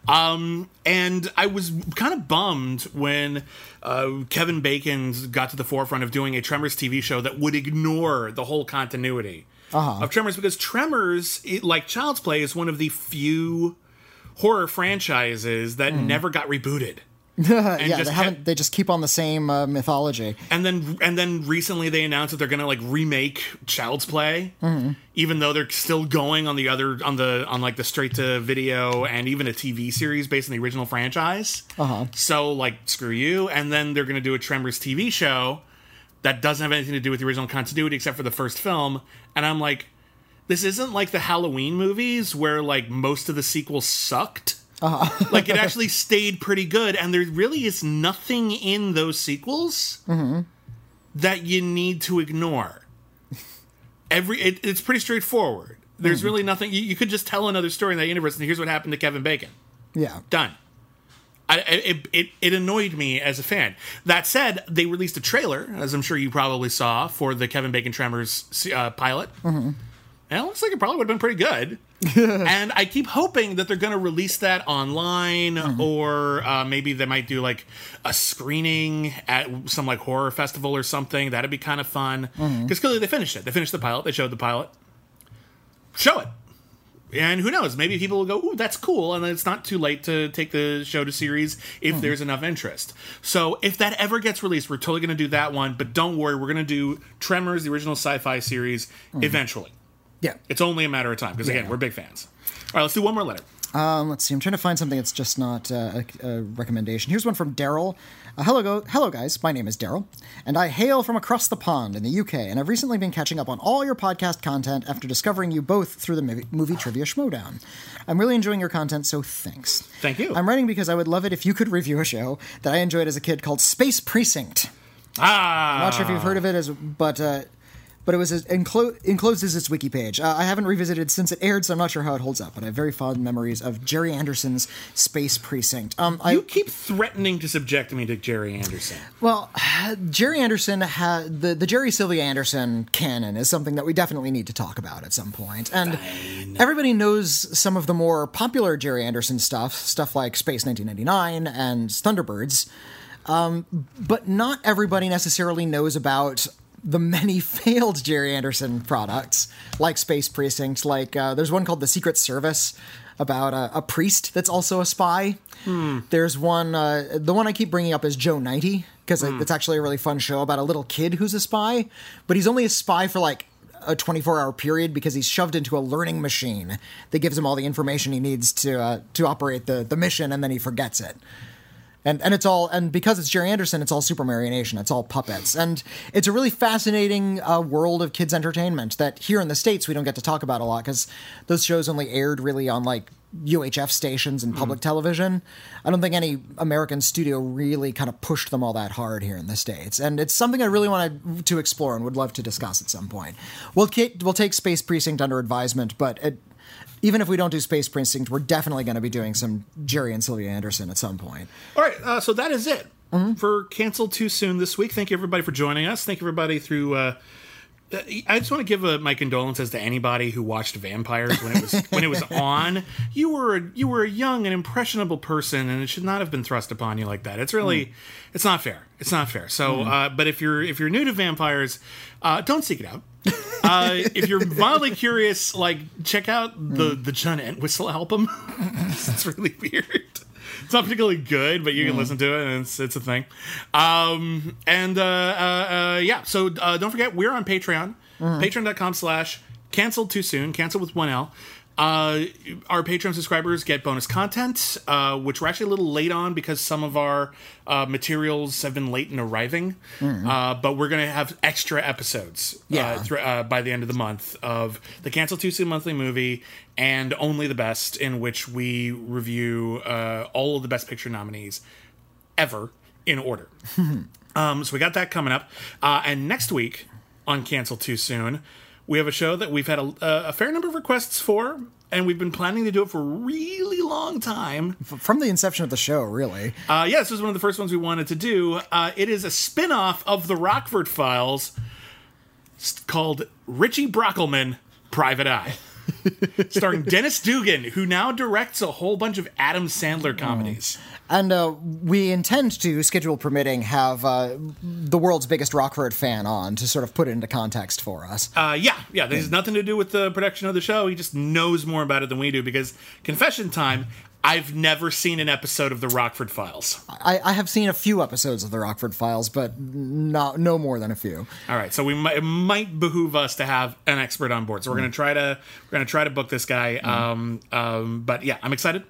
Um, and I was kind of bummed when uh, Kevin Bacon got to the forefront of doing a Tremors TV show that would ignore the whole continuity Uh-huh. of Tremors because Tremors, it, like Child's Play, is one of the few horror franchises that Mm. never got rebooted. Yeah, they haven't. They just keep on the same uh, mythology. And then and then recently they announced that they're gonna like remake Child's Play, even though they're still going on the other on the on like the straight to video and even a TV series based on the original franchise. Uh-huh. So like screw you. And then they're gonna do a Tremors TV show that doesn't have anything to do with the original continuity except for the first film. And I'm like, this isn't like the Halloween movies where like most of the sequels sucked. Uh-huh. like it actually stayed pretty good, and there really is nothing in those sequels mm-hmm. that you need to ignore. Every it, it's pretty straightforward. There's mm-hmm. really nothing you, you could just tell another story in that universe, and here's what happened to Kevin Bacon. Yeah. Done. I, it, it, it annoyed me as a fan. That said, they released a trailer, as I'm sure you probably saw, for the Kevin Bacon Tremors uh, pilot. Mm-hmm. And it looks like it probably would have been pretty good. and I keep hoping that they're going to release that online, mm-hmm. or uh, maybe they might do like a screening at some like horror festival or something. That'd be kind of fun mm-hmm. because clearly they finished it. They finished the pilot. They showed the pilot. Show it. And who knows? Maybe people will go, "Ooh, that's cool," and then it's not too late to take the show to series if mm-hmm. there's enough interest. So if that ever gets released, we're totally going to do that one. But don't worry, we're going to do Tremors, the original sci-fi series, eventually. Yeah. It's only a matter of time because again, we're big fans. All right, let's do one more letter. Um, let's see. I'm trying to find something that's just not uh, a, a recommendation. Here's one from Daryl. Uh, hello, go- hello, guys. My name is Daryl, and I hail from across the pond in the UK. And I've recently been catching up on all your podcast content after discovering you both through the movie, movie Trivia Schmoedown. I'm really enjoying your content, so thanks. Thank you. I'm writing because I would love it if you could review a show that I enjoyed as a kid called Space Precinct. Ah, I'm not sure if you've heard of it, as but uh, but it was as enclo- enclosed as its wiki page. Uh, I haven't revisited since it aired, so I'm not sure how it holds up. But I have very fond memories of Gerry Anderson's Space Precinct. Um, I you keep threatening to subject me to Gerry Anderson. well, Gerry Anderson had the the Gerry Sylvia Anderson canon is something that we definitely need to talk about at some point. And everybody knows some of the more popular Gerry Anderson stuff, stuff like Space 1999 and Thunderbirds. Um, but not everybody necessarily knows about the many failed Gerry Anderson products, like Space Precinct. Like uh, there's one called The Secret Service about a, a priest that's also a spy. There's one, uh, the one I keep bringing up is Joe 90 because it's actually a really fun show about a little kid who's a spy, but he's only a spy for like a 24 hour period because he's shoved into a learning machine that gives him all the information he needs to uh, to operate the the mission, and then he forgets it and and it's all and because it's Gerry Anderson, it's all super marionation. It's all puppets, and it's a really fascinating uh, world of kids entertainment that here in the states we don't get to talk about a lot because those shows only aired really on like UHF stations and public television. I don't think any American studio really kind of pushed them all that hard here in the states, and it's something I really want to explore and would love to discuss at some point. We'll we'll take Space Precinct under advisement, but. It, even if we don't do Space Precinct, we're definitely going to be doing some Gerry and Sylvia Anderson at some point. All right, uh, so that is it for Cancel Too Soon this week. Thank you, everybody, for joining us. Thank you, everybody, through. Uh, I just want to give uh, my condolences to anybody who watched Van-Pires when it was when it was on. You were a, you were a young and impressionable person, and it should not have been thrust upon you like that. It's really, it's not fair. It's not fair. So, uh, but if you're if you're new to Van-Pires, uh, don't seek it out. uh, if you're mildly curious, like check out the the John Entwistle album. it's really weird. It's not particularly good, but you can listen to it, and it's it's a thing. Um, and uh, uh, uh, yeah, so uh, don't forget we're on Patreon, patreon.com slash cancelled too soon, cancel with one L. Uh, our Patreon subscribers get bonus content, uh, which we're actually a little late on because some of our uh, materials have been late in arriving. Uh, but we're going to have extra episodes Yeah. uh, thr- uh, by the end of the month of the Cancel Too Soon monthly movie and Only the Best, in which we review uh, all of the Best Picture nominees ever in order. um, so we got that coming up. Uh, and next week on Cancel Too Soon, we have a show that we've had a, a fair number of requests for, and we've been planning to do it for a really long time. From the inception of the show, really. Uh, yeah, this was one of the first ones we wanted to do. Uh, it is a spin off of the Rockford Files called Richie Brockelman Private Eye. Starring Dennis Dugan, who now directs a whole bunch of Adam Sandler comedies. And uh, we intend to, schedule permitting, have uh, the world's biggest Rockford fan on to sort of put it into context for us. Uh, yeah, yeah. This has nothing to do with the production of the show. He just knows more about it than we do because confession time. I've never seen an episode of The Rockford Files. I, I have seen a few episodes of the Rockford Files, but not no more than a few. All right, so we might, it might behoove us to have an expert on board. So we're gonna try to we're gonna try to book this guy. Um, um, but yeah, I'm excited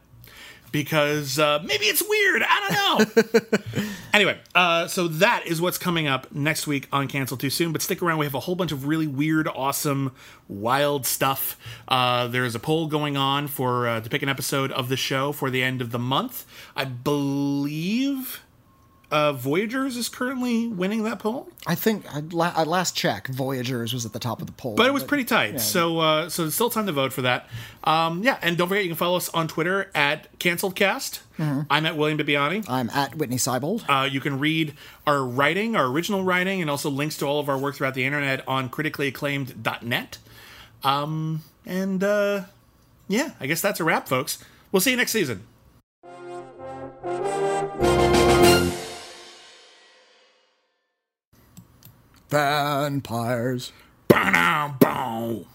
because uh, maybe it's weird. I don't know. anyway, uh, so that is what's coming up next week on Cancel Too Soon. But stick around; we have a whole bunch of really weird, awesome, wild stuff. Uh, there's a poll going on for uh, to pick an episode of the show for the end of the month. I believe. Uh, Voyagers is currently winning that poll. I think at la- at last check, Voyagers was at the top of the poll. but it was pretty tight. So uh, so there's still time to vote for that. Um, yeah, and don't forget you can follow us on Twitter at CanceledCast. I'm at William Bibbiani. I'm at Witney Seibold. Uh, you can read our writing, our original writing, and also links to all of our work throughout the internet on criticallyacclaimed.net. Um, and uh, yeah, I guess that's a wrap, folks. We'll see you next season. Van-Pires. Bow.